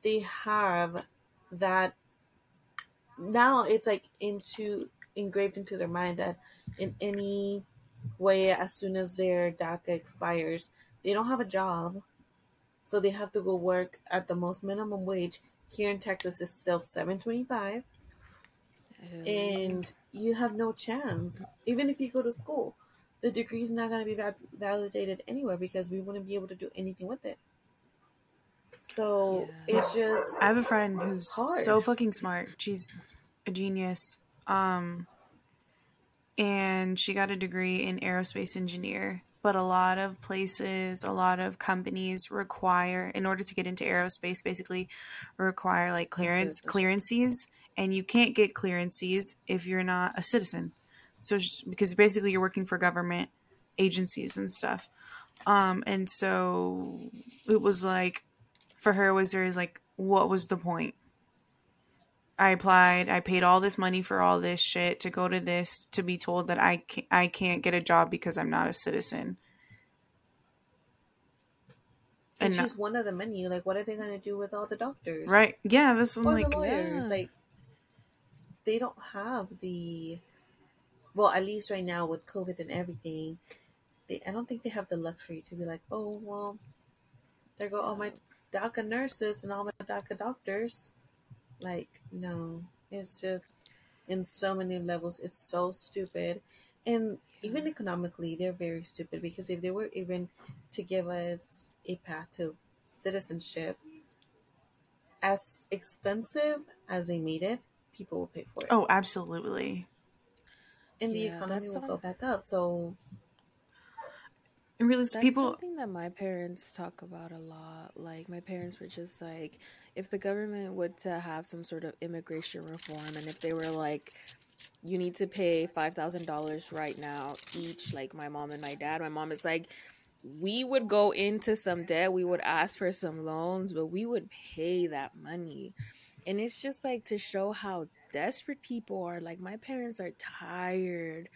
they have that now it's like into engraved into their mind that in any way as soon as their DACA expires, they don't have a job. So they have to go work at the most minimum wage. Here in Texas is still seven twenty five. And you have no chance. Even if you go to school, the degree is not going to be val- validated anywhere because we wouldn't be able to do anything with it. So it's just I have a friend who's Hard. so fucking smart. She's a genius. Um and she got a degree in aerospace engineer. But a lot of places, a lot of companies require, in order to get into aerospace, basically require like clearance clearances, and you can't get clearances if you're not a citizen. So because basically you're working for government agencies and stuff. Um, and so it was like for her was there is like what was the point? I applied, I paid all this money for all this shit to go to this to be told that I can't, I can't get a job because I'm not a citizen. And And she's one of the many. Like, what are they going to do with all the doctors? right? Yeah, this is Or like the lawyers. Yeah. Like, they don't have the. Well, at least right now with COVID and everything, they I don't think they have the luxury to be like, oh well, there go all my DACA nurses and all my DACA doctors. Like, no, it's just in so many levels, it's so stupid, and even economically, they're very stupid because if they were even to give us a path to citizenship, as expensive as they made it, people will pay for it. oh, absolutely. and the Yeah, economy will go back up. So And really, That's people. something that my parents talk about a lot. Like my parents were just like, if the government would to have some sort of immigration reform, and if they were like, you need to pay five thousand dollars right now each, like my mom and my dad. My mom is like, we would go into some debt, we would ask for some loans, but we would pay that money. And it's just like to show how desperate people are. Like my parents are tired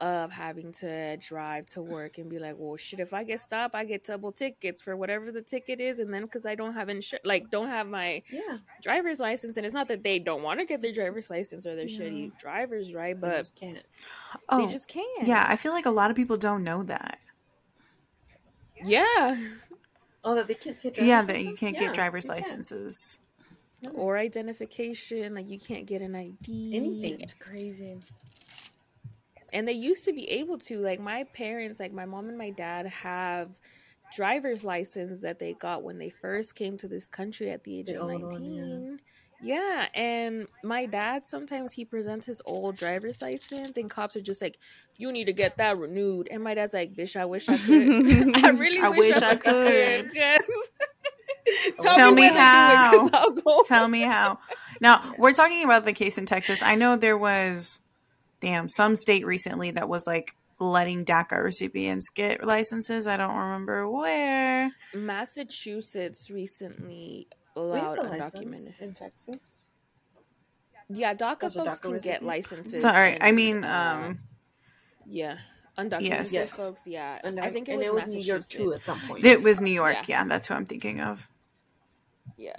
of having to drive to work and be like, well, shit, if I get stopped, I get double tickets for whatever the ticket is, and then because I don't have insurance, like don't have my yeah, driver's license, and it's not that they don't want to get their driver's license or they're No. shitty drivers, right? but But just can't. Oh, they just can't. yeah, I feel like a lot of people don't know that. yeah. Oh, that they can't get driver's Yeah, that you can't Yeah, get driver's you can. licenses. Or identification, like you can't get an ID. Anything. It's crazy. And they used to be able to, like my parents, like my mom and my dad have driver's licenses that they got when they first came to this country at the age of 19. yeah. and my dad sometimes he presents his old driver's license and cops are just like, You need to get that renewed. And my dad's like, Bitch, I wish I could. <laughs> I <laughs> really I wish, wish I, I could. could. 'cause- <laughs> Tell me to do it, I'll go. Tell me how. Now, we're talking about the case in Texas. I know there was, damn, some state recently that was like letting DACA recipients get licenses. I don't remember where. Massachusetts recently allowed undocumented. in Texas. Yeah, DACA As folks DACA can get licenses. Sorry, in, I mean, um, yeah, undocumented Yes. Yes. folks. Yeah, And I think it and was, it was New York too at some point. it was New York. Yeah. Yeah, that's who I'm thinking of. Yeah,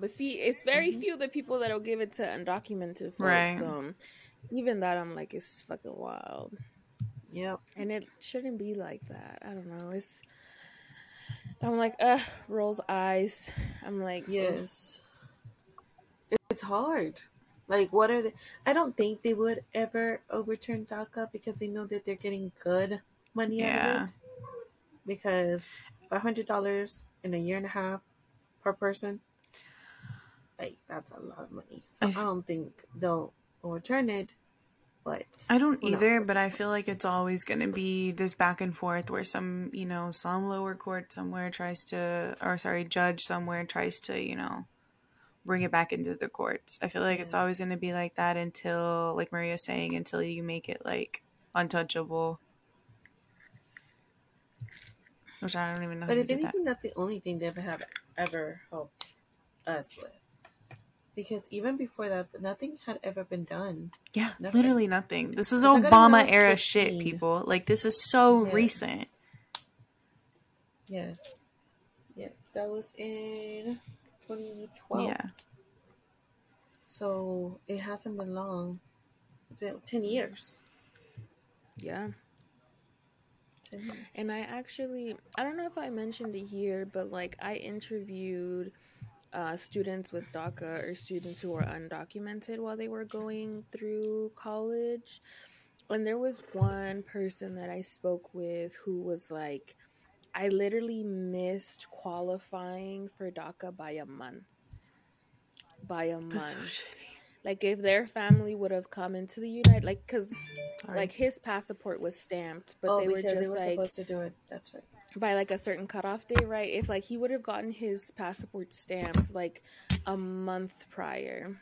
but see, it's very few the people that'll give it to undocumented folks. Right. So even that, I'm like, it's fucking wild, Yeah. and it shouldn't be like that. I don't know. It's I'm like, uh, rolls eyes. I'm like, ugh. Yes. It's hard. Like, what are they? I don't think they would ever overturn DACA because they know that they're getting good money out Yeah. of it. Because five hundred dollars in a year and a half per person, like that's a lot of money. So I I, f- don't think they'll overturn it. But I don't either, but I feel like it's always going to be this back and forth where some, you know, some lower court somewhere tries to, or sorry, judge somewhere tries to, you know, bring it back into the courts. I feel like it's always going to be like that until, like Maria's saying, until you make it like untouchable. Which I don't even know. but if anything, that's the only thing they've have ever helped us with. Because even before that, nothing had ever been done. Yeah, nothing. literally nothing. This is It's like I don't know, Obama era 15. shit, people. Like this is so Yes. recent. Yes. Yes, that was in 2012. Yeah. So it hasn't been long. It's been 10 years. yeah. 10 years. And I actually, I don't know if I mentioned it here, but like I interviewed uh, students with DACA or students who were undocumented while they were going through college. And there was one person that I spoke with who was like, I literally missed qualifying for DACA by a month. By a That's month like if their family would have come into the united like because like his passport was stamped, but oh, they were just they were like supposed to do it. That's right. By like a certain cutoff date, right? If like he would have gotten his passport stamped like a month prior,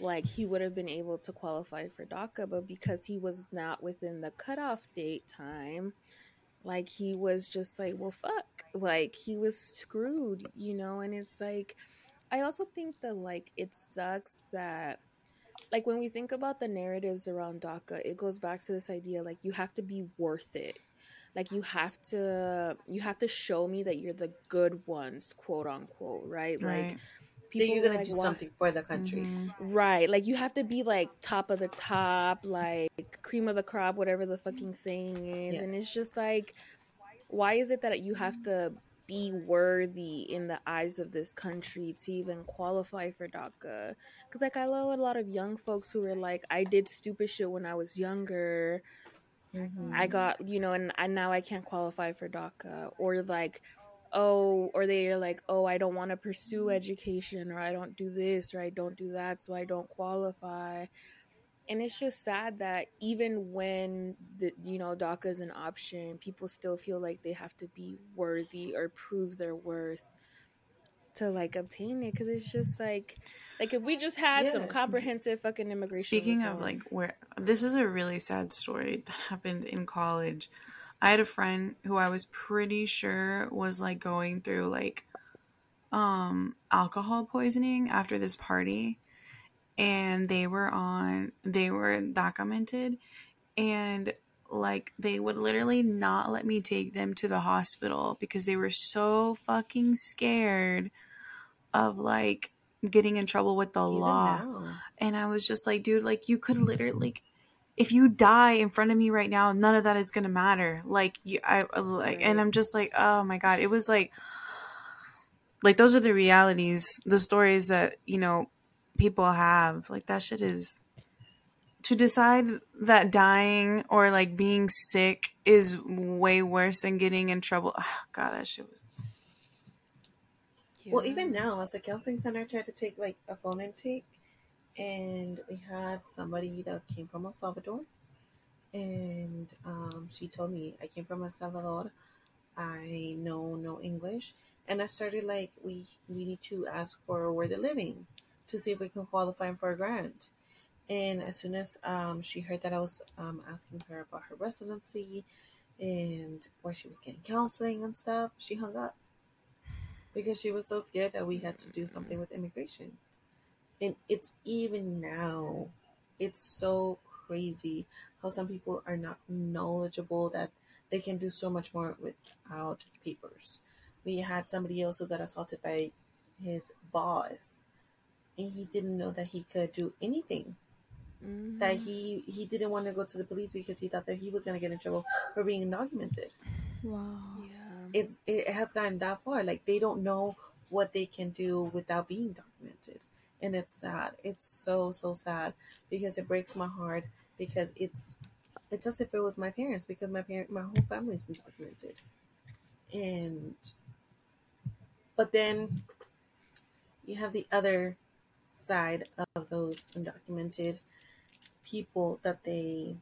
like he would have been able to qualify for DACA, but because he was not within the cutoff date time, like he was just like, well, fuck, like he was screwed, you know. And it's like, I also think that like it sucks that. Like when we think about the narratives around DACA, it goes back to this idea like you have to be worth it like you have to you have to show me that you're the good ones quote unquote right, Right. like That you're gonna like, do something for the country. Mhm. right like you have to be like top of the top like cream of the crop whatever the fucking saying is and it's just like why is it that you have to be worthy in the eyes of this country to even qualify for DACA? Because like I know a lot of young folks who are like, I did stupid shit when I was younger. Mhm. I got you know, and, and now I can't qualify for DACA, or like, oh, or they're like, oh, I don't want to pursue education, or I don't do this, or I don't do that, so I don't qualify. And it's just sad that even when the you know DACA is an option, people still feel like they have to be worthy or prove their worth to like obtain it because it's just like like if we just had some comprehensive fucking immigration Speaking of like where this is a really sad story that happened in college. I had a friend who I was pretty sure was like going through like um alcohol poisoning after this party and they were on they were documented and like they would literally not let me take them to the hospital because they were so fucking scared of like getting in trouble with the Even law now. and I was just like, dude, like you could literally like if you die in front of me right now, none of that is gonna matter. Like you, I like, and I'm just like, oh my god, it was like, like those are the realities, the stories that you know people have. Like that shit is to decide that dying or like being sick is way worse than getting in trouble. Oh, <sighs> god, that shit was. Well, even now, as a counseling center, I tried to take like a phone intake, and we had somebody that came from El Salvador, and um, she told me I came from El Salvador, I know no English, and I started like we we need to ask for where they're living to see if we can qualify for a grant. And as soon as um, she heard that I was um, asking her about her residency and where she was getting counseling and stuff, she hung up because she was so scared that we had to do something with immigration. And it's even now, it's so crazy how some people are not knowledgeable that they can do so much more without papers. We had somebody else who got assaulted by his boss, and he didn't know that he could do anything. Mhm. That he he didn't want to go to the police because he thought that he was going to get in trouble for being undocumented Wow. yeah it's it has gotten that far. Like they don't know what they can do without being documented, and it's sad. It's so so sad because it breaks my heart because it's it's as if it was my parents because my parent my whole family's undocumented, and but then you have the other side of those undocumented people that they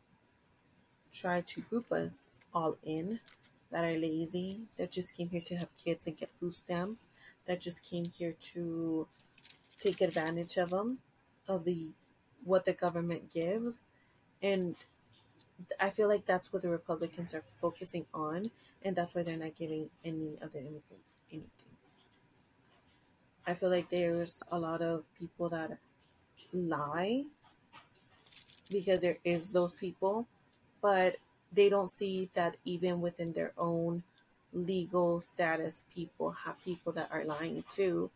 try to group us all in that are lazy, that just came here to have kids and get food stamps, that just came here to take advantage of them, of the what the government gives, and I feel like that's what the Republicans are focusing on, and that's why they're not giving any of the immigrants anything. I feel like there's a lot of people that lie because there is those people, but they don't see that even within their own legal status, people have people that are lying too,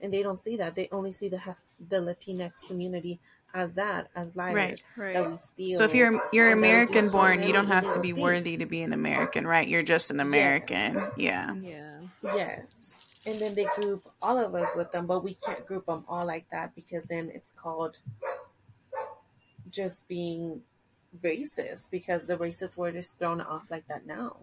and they don't see that. They only see the has the Latinx community as that, as liars Right, that right. we steal. So if you're you're or that we do American born, you don't have to be worthy to be an American, right? You're just an American. Yeah. yeah Yes. And then they group all of us with them, but we can't group them all like that because then it's called just being racist because the racist word is thrown off like that now.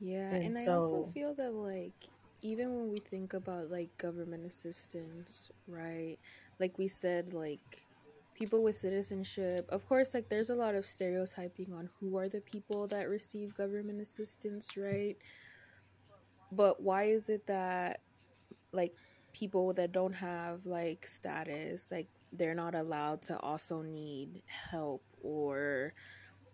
Yeah, And and, I also feel that like even when we think about like government assistance, right? Like we said, like people with citizenship. Of course, like there's a lot of stereotyping on who are the people that receive government assistance, right? But why is it that like people that don't have like status, like they're not allowed to also need help or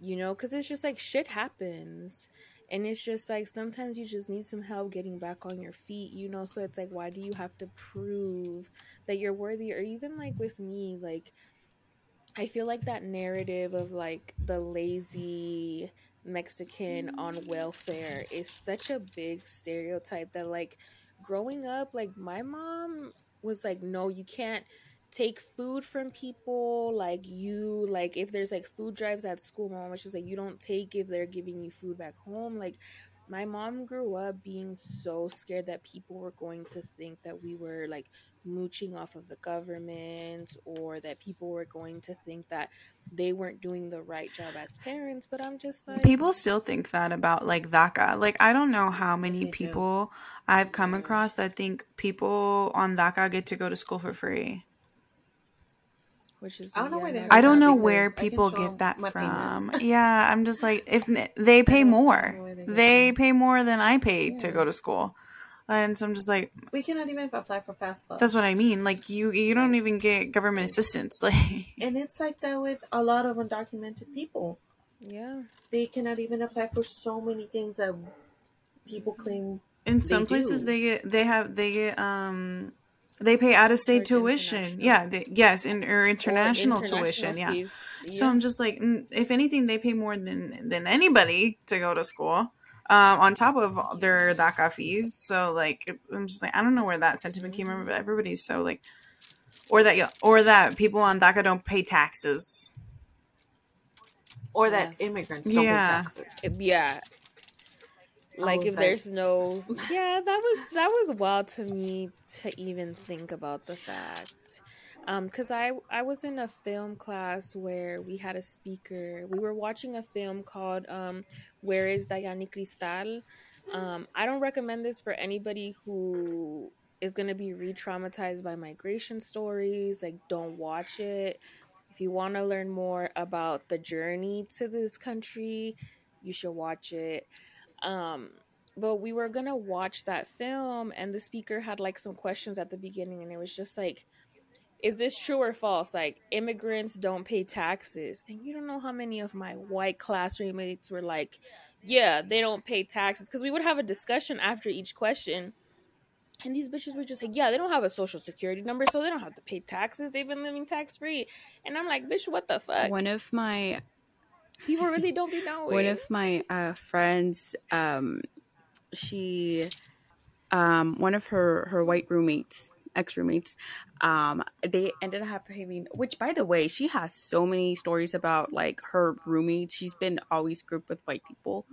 you know, cuz it's just like shit happens. And it's just like sometimes you just need some help getting back on your feet, you know? So it's like, why do you have to prove that you're worthy? Or even like with me, like, I feel like that narrative of like the lazy Mexican on welfare is such a big stereotype that like growing up, like my mom was like, no, you can't take food from people. Like you, like if there's like food drives at school, my mom was just like, you don't take if they're giving you food back home. Like my mom grew up being so scared that people were going to think that we were like mooching off of the government or that people were going to think that they weren't doing the right job as parents but i'm just like people still think that about like DACA. Like I don't know how many do. people I've come across that think people on DACA get to go to school for free. Which is I don't know where they not I don't know where people get that from. <laughs> yeah, I'm just like if they pay more, they they pay more than I paid to go to school, and so I'm just like, We cannot even apply for FAFSA. that's what I mean. Like you, you don't even get government assistance. <laughs> Like and it's like that with a lot of undocumented people. yeah They cannot even apply for so many things that people claim. in some They places do. they get they have they get um they pay out of state tuition. Yeah, they, yes, in or Or international, tuition. Yeah. fees. So Yeah. I'm just like, mm, if anything, they pay more than than anybody to go to school, um, on top of their DACA fees. So like, I'm just like, I don't know where that sentiment came from, but everybody's so like, or that yeah, or that people on DACA don't pay taxes. Or that immigrants don't Yeah. pay taxes. If- yeah like if there's no <laughs> yeah that was that was wild to me to even think about the fact. Um because i i was in a film class where we had a speaker. We were watching a film called um where is dayani cristal um i don't recommend this for anybody who is going to be re-traumatized by migration stories like don't watch it. If you want to learn more about the journey to this country you should watch it um but we were gonna watch that film and the speaker had like some questions at the beginning and it was just like is this true or false? Like immigrants don't pay taxes. And you don't know how many of my white class roommates were like yeah they don't pay taxes. Because we would have a discussion after each question and these bitches were just like yeah they don't have a social security number so they don't have to pay taxes. They've been living tax free and i'm like bitch what the fuck? One of my people really don't be knowing. One of my uh, friends um she um one of her her white roommates ex roommates um they ended up having which by the way she has so many stories about like her roommates she's been always grouped with white people.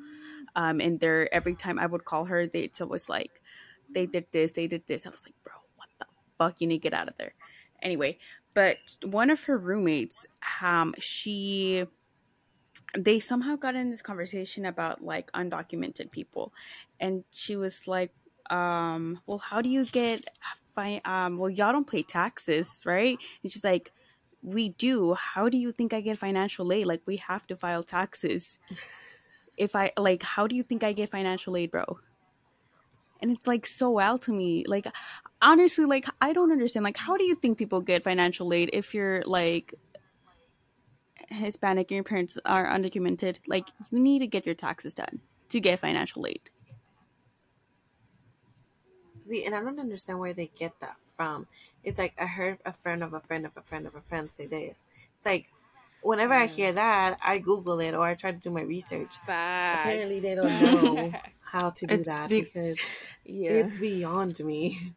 Um and they're every time i would call her they it's always like they did this they did this. I was like bro what the fuck? You need to get out of there. Anyway but one of her roommates um she they somehow got in this conversation about like undocumented people. And she was like um well how do you get fine um well y'all don't pay taxes right? And she's like we do. How do you think i get financial aid? Like we have to file taxes. If i like how do you think i get financial aid bro? And it's like so wild to me. Like honestly like i don't understand. Like how do you think people get financial aid if you're like Hispanic and your parents are undocumented, like you need to get your taxes done to get financial aid. See, and I don't understand where they get that from. It's like I heard a friend of a friend of a friend of a friend say this. It's like whenever I hear that, I Google it or I try to do my research. Facts. Apparently, they don't <laughs> know how to do It's that be- because yeah it's beyond me.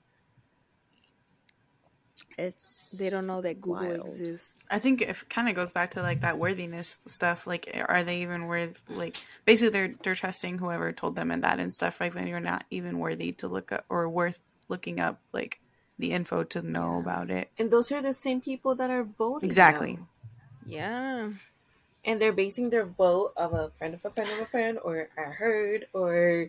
It's they don't know that Google wild. exists. I think it kind of goes back to like that worthiness stuff. Like, are they even worth? Like, basically, they're they're trusting whoever told them and that and stuff. Like, when you're not even worthy to look up or worth looking up like the info to know about it. And those are the same people that are voting. Exactly. now. yeah. And they're basing their vote of a friend of a friend of a friend or I heard or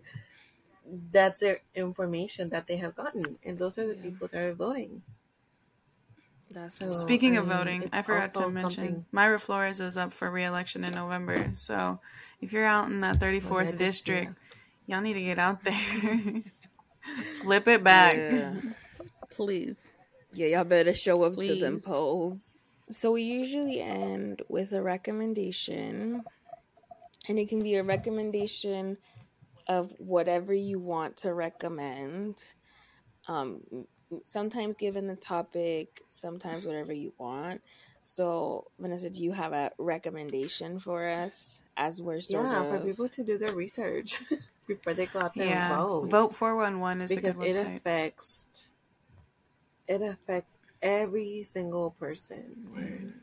that's their information that they have gotten. And those are the people that are voting. That's So, Speaking I of voting, I forgot to mention something- Mayra Flores is up for re-election in November. So if you're out in that 34th Well, yeah, district, y'all need to get out there. <laughs> Flip it back. Yeah. <laughs> Please. Yeah, y'all better show up to them polls. So we usually end with a recommendation, and it can be a recommendation of whatever you want to recommend. Um, sometimes given the topic, sometimes whatever you want. So, Vanessa, do you have a recommendation for us as we're sort yeah, for people to do their research <laughs> before they go out there Yeah, and vote. vote 411 is because a good it website. affects it affects every single person. And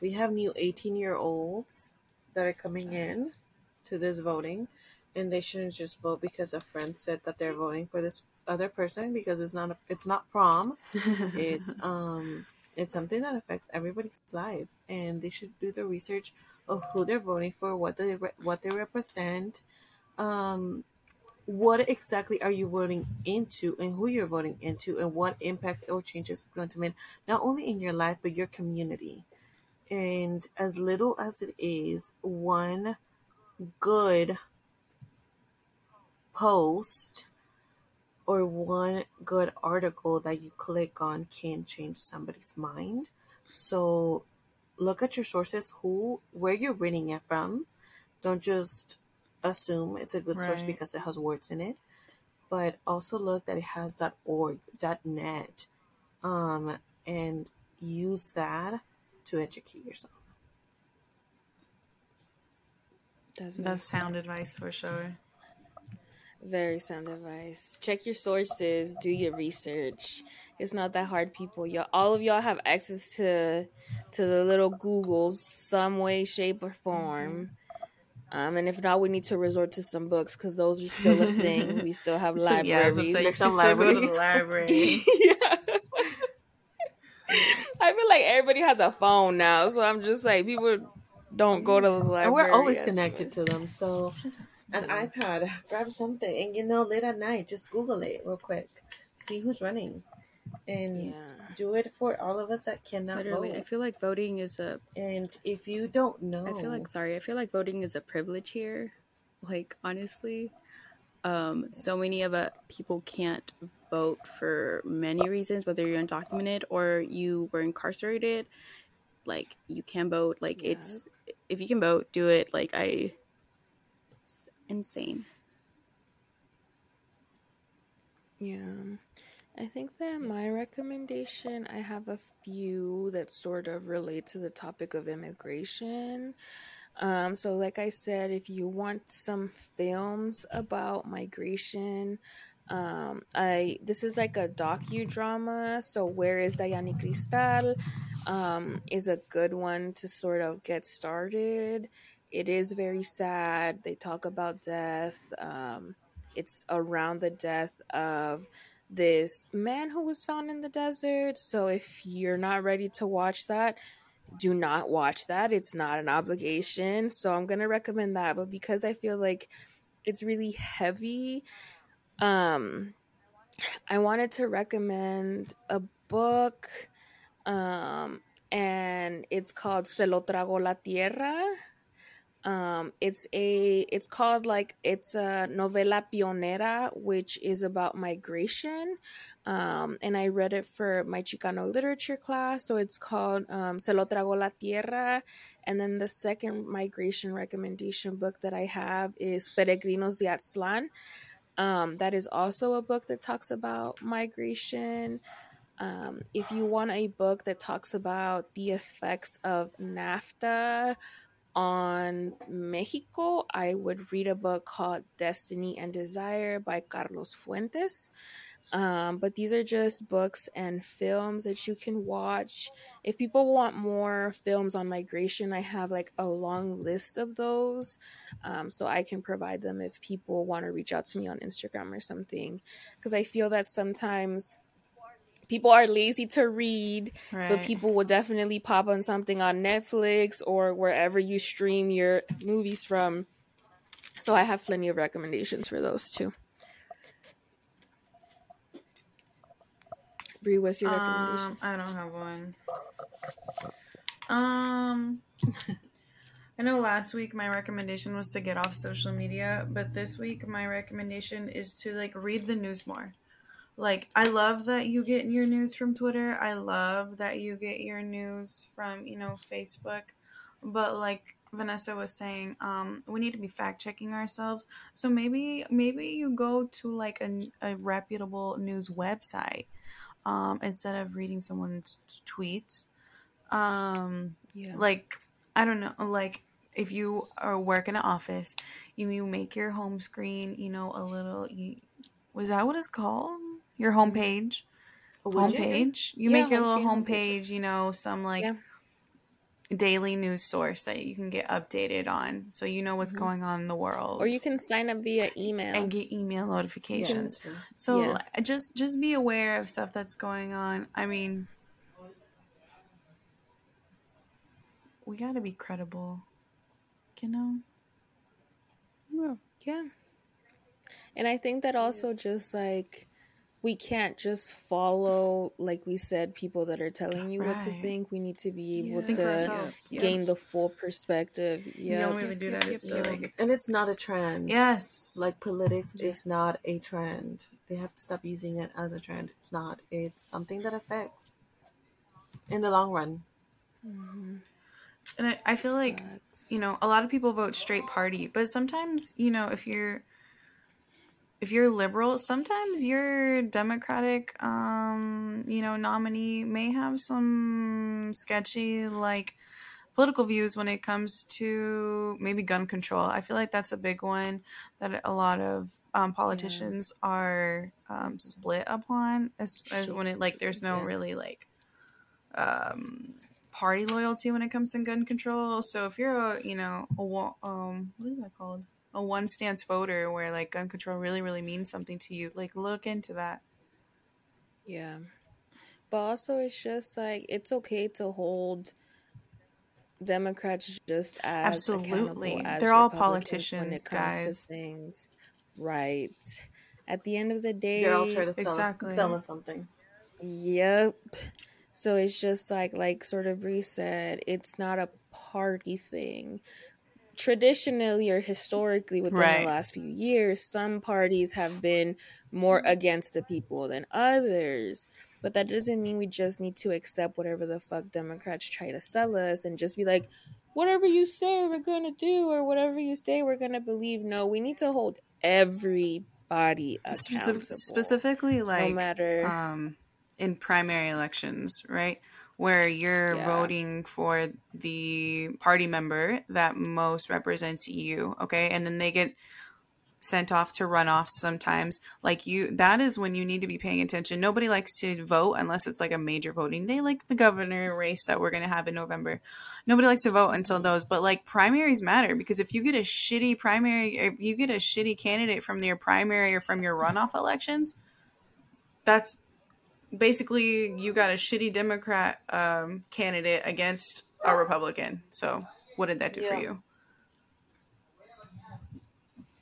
we have new 18 year olds that are coming in to this voting, and they shouldn't just vote because a friend said that they're voting for this other person because it's not a, it's not prom. <laughs> it's um it's something that affects everybody's life, and they should do the research of who they're voting for, what they re- what they represent. Um, what exactly are you voting into and who you're voting into and what impact or changes it's going to make not only in your life but your community and as little as it is one good post or one good article that you click on can change somebody's mind. So look at your sources who where you're reading it from. Don't just assume it's a good source because it has words in it but also look that it has .org .net um and use that to educate yourself. That's That's sound advice for sure. Very sound advice. Check your sources, do your research. It's not that hard, people. Y'all, all of y'all have access to to the little Googles, some way, shape, or form. Um, and if not, we need to resort to some books because those are still a thing. We <laughs> still have So, yeah, I was libraries. gonna say, you There's some still go to the libraries. library. <laughs> yeah. I feel like everybody has a phone now, so I'm just like people don't go to the library. and we're always connected to them so an ipad grab something and you know late at night just google it real quick see who's running and Yeah. do it for all of us that cannot Literally, I feel like voting is a. and if you don't know I feel like sorry. I feel like voting is a privilege here. Like honestly, um, so many of uh, people can't vote for many reasons, whether you're undocumented or you were incarcerated. Like you can vote. Like Yeah. it's if you can vote, do it. Like I, insane. Yeah. I think that my recommendation, I have a few that sort of relate to the topic of immigration. Um, so, like I said, if you want some films about migration, um, I this is like a docudrama. So, where is Dayani Cristal? Um, is a good one to sort of get started. It is very sad. They talk about death. Um, it's around the death of this man who was found in the desert. So if you're not ready to watch that, do not watch that. It's not an obligation. So I'm going to recommend that, but because I feel like it's really heavy, um I wanted to recommend a book um and it's called Se lo trago la tierra um it's a it's called like it's a novela pionera which is about migration. Um and i read it for my chicano literature class. So it's called um se lo trago la tierra. And then the second migration recommendation book that i have is peregrinos de aztlan um that is also a book that talks about migration. Um, if you want a book that talks about the effects of NAFTA on Mexico, I would read a book called Destiny and Desire by Carlos Fuentes. Um, but these are just books and films that you can watch. If people want more films on migration, I have like a long list of those. Um, so I can provide them if people want to reach out to me on Instagram or something. Because I feel that sometimes people are lazy to read Right. but people will definitely pop on something on Netflix or wherever you stream your movies from. So I have plenty of recommendations for those too. Brie, what's your recommendation? Um, I don't have one. Um, I know last week my recommendation was to get off social media, but this week my recommendation is to like read the news more. Like I love that you get your news from Twitter. I love that you get your news from, you know, Facebook. But like Vanessa was saying, um, we need to be fact checking ourselves. So maybe maybe you go to like a, a reputable news website um, instead of reading someone's tweets. Um, yeah. like I don't know, like if you are work in an office, you you make your home screen, you know, a little. You, was that what it's called? Your homepage. A widget? Homepage. You Yeah, make your little homepage. homepage. You know, some like Yeah. daily news source that you can get updated on, so you know what's Mhm. going on in the world. Or you can sign up via email. and get email notifications. true. So Yeah. just just be aware of stuff that's going on. I mean, we got to be credible. You know? Yeah. Yeah. And I think that also just like we can't just follow, like we said, people that are telling you what to think. We need to be able Yeah. To ourselves. Yeah. gain the full perspective. Yeah. only way to do that is to yep. And it's not a trend. yes, Like politics is not a trend. They have to stop using it as a trend. It's not. It's something that affects in the long run. Mhm. and I, I feel like Facts. you know a lot of people vote straight party, but sometimes you know if you're if you're liberal, sometimes your Democratic, um, you know, nominee may have some sketchy like political views when it comes to maybe gun control. I feel like that's a big one that a lot of um, politicians are um, split upon, as, as when it like there's no Yeah. really like um, party loyalty when it comes to gun control. So if you're a you know a um what is that called a one stance voter where like gun control really really means something to you, like look into that. Yeah. But also, it's just like it's okay to hold Democrats just as Absolutely. accountable as They're all Republicans when politicians, it comes guys. to things. Right. At the end of the day, They're all trying to sell, Exactly. us, sell us something. Yep. So it's just like like sort of reset it's not a party thing. Traditionally or historically within Right. the last few years, some parties have been more against the people than others. But that doesn't mean we just need to accept whatever the fuck Democrats try to sell us and just be like, whatever you say we're gonna do or whatever you say we're gonna believe. No, we need to hold everybody accountable. Specifically, like no matter um, in primary elections, right? Where you're Yeah. voting for the party member that most represents you, okay? And then they get sent off to runoffs sometimes. Like you, that is when you need to be paying attention. Nobody likes to vote unless it's like a major voting day, like the governor race that we're going to have in November. Nobody likes to vote until those, but like primaries matter because if you get a shitty primary, if you get a shitty candidate from your primary or from your runoff elections, that's basically you got a shitty Democrat um, candidate against a Republican. So what did that do for you?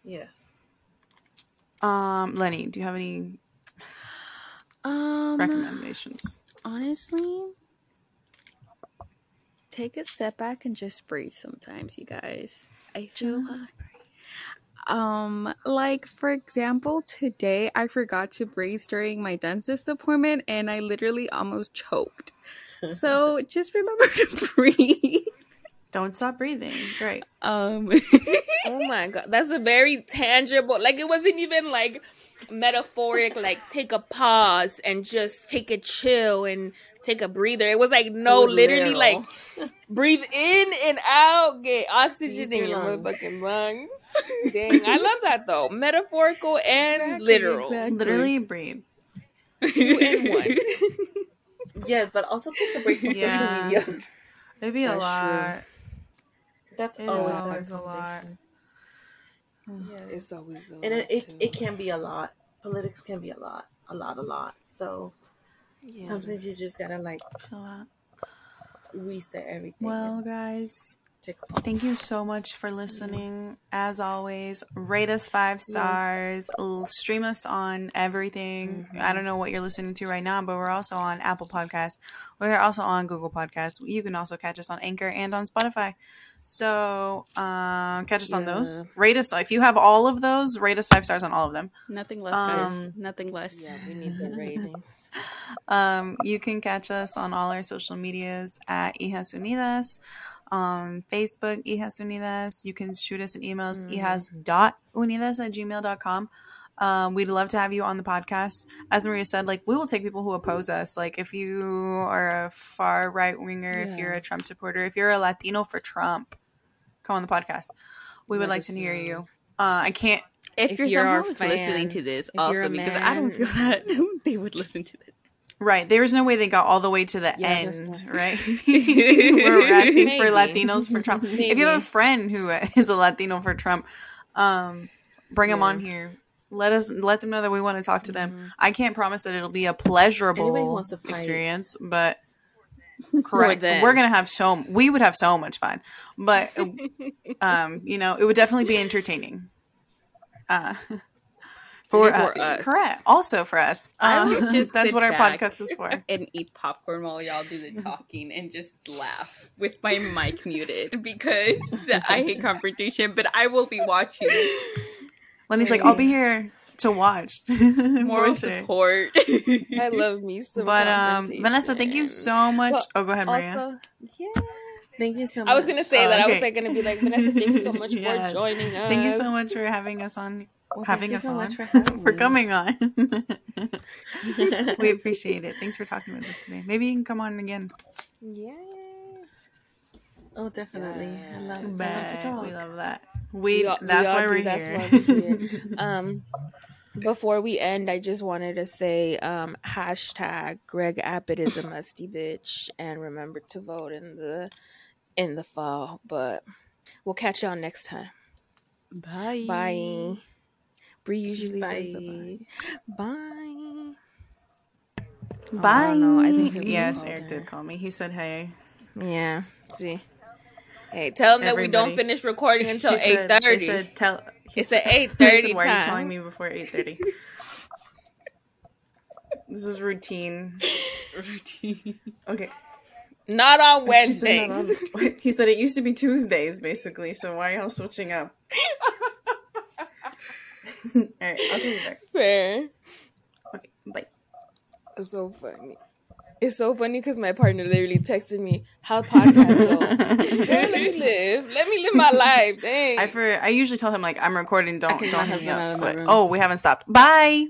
Yes. Um, Lenny, do you have any Um, recommendations? honestly, take a step back and just breathe. Sometimes, you guys. I feel Just Um, like for example, today I forgot to breathe during my dentist appointment and I literally almost choked. So <laughs> just remember to <laughs> breathe. Don't stop breathing. Great. Um Oh my god, that's a very tangible. Like it wasn't even like metaphoric. Like take a pause and just take a chill and take a breather. It was like no, was literally literal. like breathe in and out, get oxygen Use in your your lungs. motherfucking lungs. <laughs> Dang, I love that though. Metaphorical and Exactly, literal, exactly. Literally breathe. two in one. <laughs> Yes, but also take a break from Yeah. social media. It'd a That's true. lot. That's It is always, always a a lot. Yeah, it's always a And it, lot, it, too. it can be a lot. Politics can be a lot. A lot, a lot. So sometimes you just gotta like A lot. reset everything. Well, guys. Thank you so much for listening. As always, rate us five stars. L- Stream us on everything. Mm-hmm. I don't know what you're listening to right now, but we're also on Apple Podcasts. We're also on Google Podcasts. You can also catch us on Anchor and on Spotify. So um, catch us on those. Rate us if you have all of those. Rate us five stars on all of them. Nothing less, guys. Um, Nothing less. Yeah, we need the ratings. <laughs> Um, you can catch us on all our social medias at Hijas Unidas. On Facebook, Hijas Unidas. You can shoot us an emails, hijas.unidas at gmail.com. Um, we'd love to have you on the podcast. As Maria said, like we will take people who oppose us. Like if you are a far right winger, if you're a Trump supporter, if you're a Latino for Trump, come on the podcast. We would Let like to hear you. Uh, I can't If, If you're, you're our someone listening to this, also a because I don't feel that <laughs> they would listen to this. Right. There was no way they got all the way to the Yeah, end, right? <laughs> We're asking for Latinos for Trump. If you have a friend who <laughs> is a Latino for Trump, um, bring them Yeah. on here. Let us let them know that we want to talk to them. Mhm. I can't promise that it'll be a pleasurable experience, but <laughs> correct. We're gonna have so we would have so much fun, but <laughs> um, you know, it would definitely be entertaining. Uh, <laughs> for, For us. us. correct. Also for us. Uh, just that's what our podcast is for. and eat popcorn while y'all do the talking and just laugh with my mic muted because I hate confrontation, but I will be watching. Lenny's like, I'll be <laughs> here to watch. <laughs> Moral support. I love me some. But um, Vanessa, thank you so much. Well, oh, go ahead, Maria. Also, yeah. Thank you so much. I was gonna say Oh, that. I was like gonna be like Vanessa. Thank you so much <laughs> Yes. for joining us. Thank you so much for having us on. Well, thank having you us so on. much for for coming on. we appreciate it. Thanks for talking with us today. Maybe you can come on again. Yes. Oh, definitely. I love, I love to talk. We love that. We, all- that's all why do. we're That's here. why we're here. <laughs> um, before we end, I just wanted to say um, hashtag Greg Abbott is a musty bitch, and remember to vote in the in the fall. But we'll catch y'all next time. Bye. Bye. Bree usually says the Bye. bye. Bye. Bye. no, I think yes, Eric her. did call me. He said, "Hey." Yeah. See. Hey, tell them that we don't finish recording until eight thirty. said- thirty. Tell. he It's said- <laughs> at eight they Why are you calling me before eight thirty? this is routine. Routine. <laughs> Okay. Not on She said Wednesdays. not on- <laughs> he said it used to be Tuesdays, basically. So why are y'all switching up? All right, I'll you back. Fair. Okay, bye. It's so funny. It's so funny because my partner literally texted me, "How podcast <laughs> go? Let me live. Let me live my life. Dang. I for I usually tell him like I'm recording. Don't don't me up. But oh, we haven't stopped. Bye.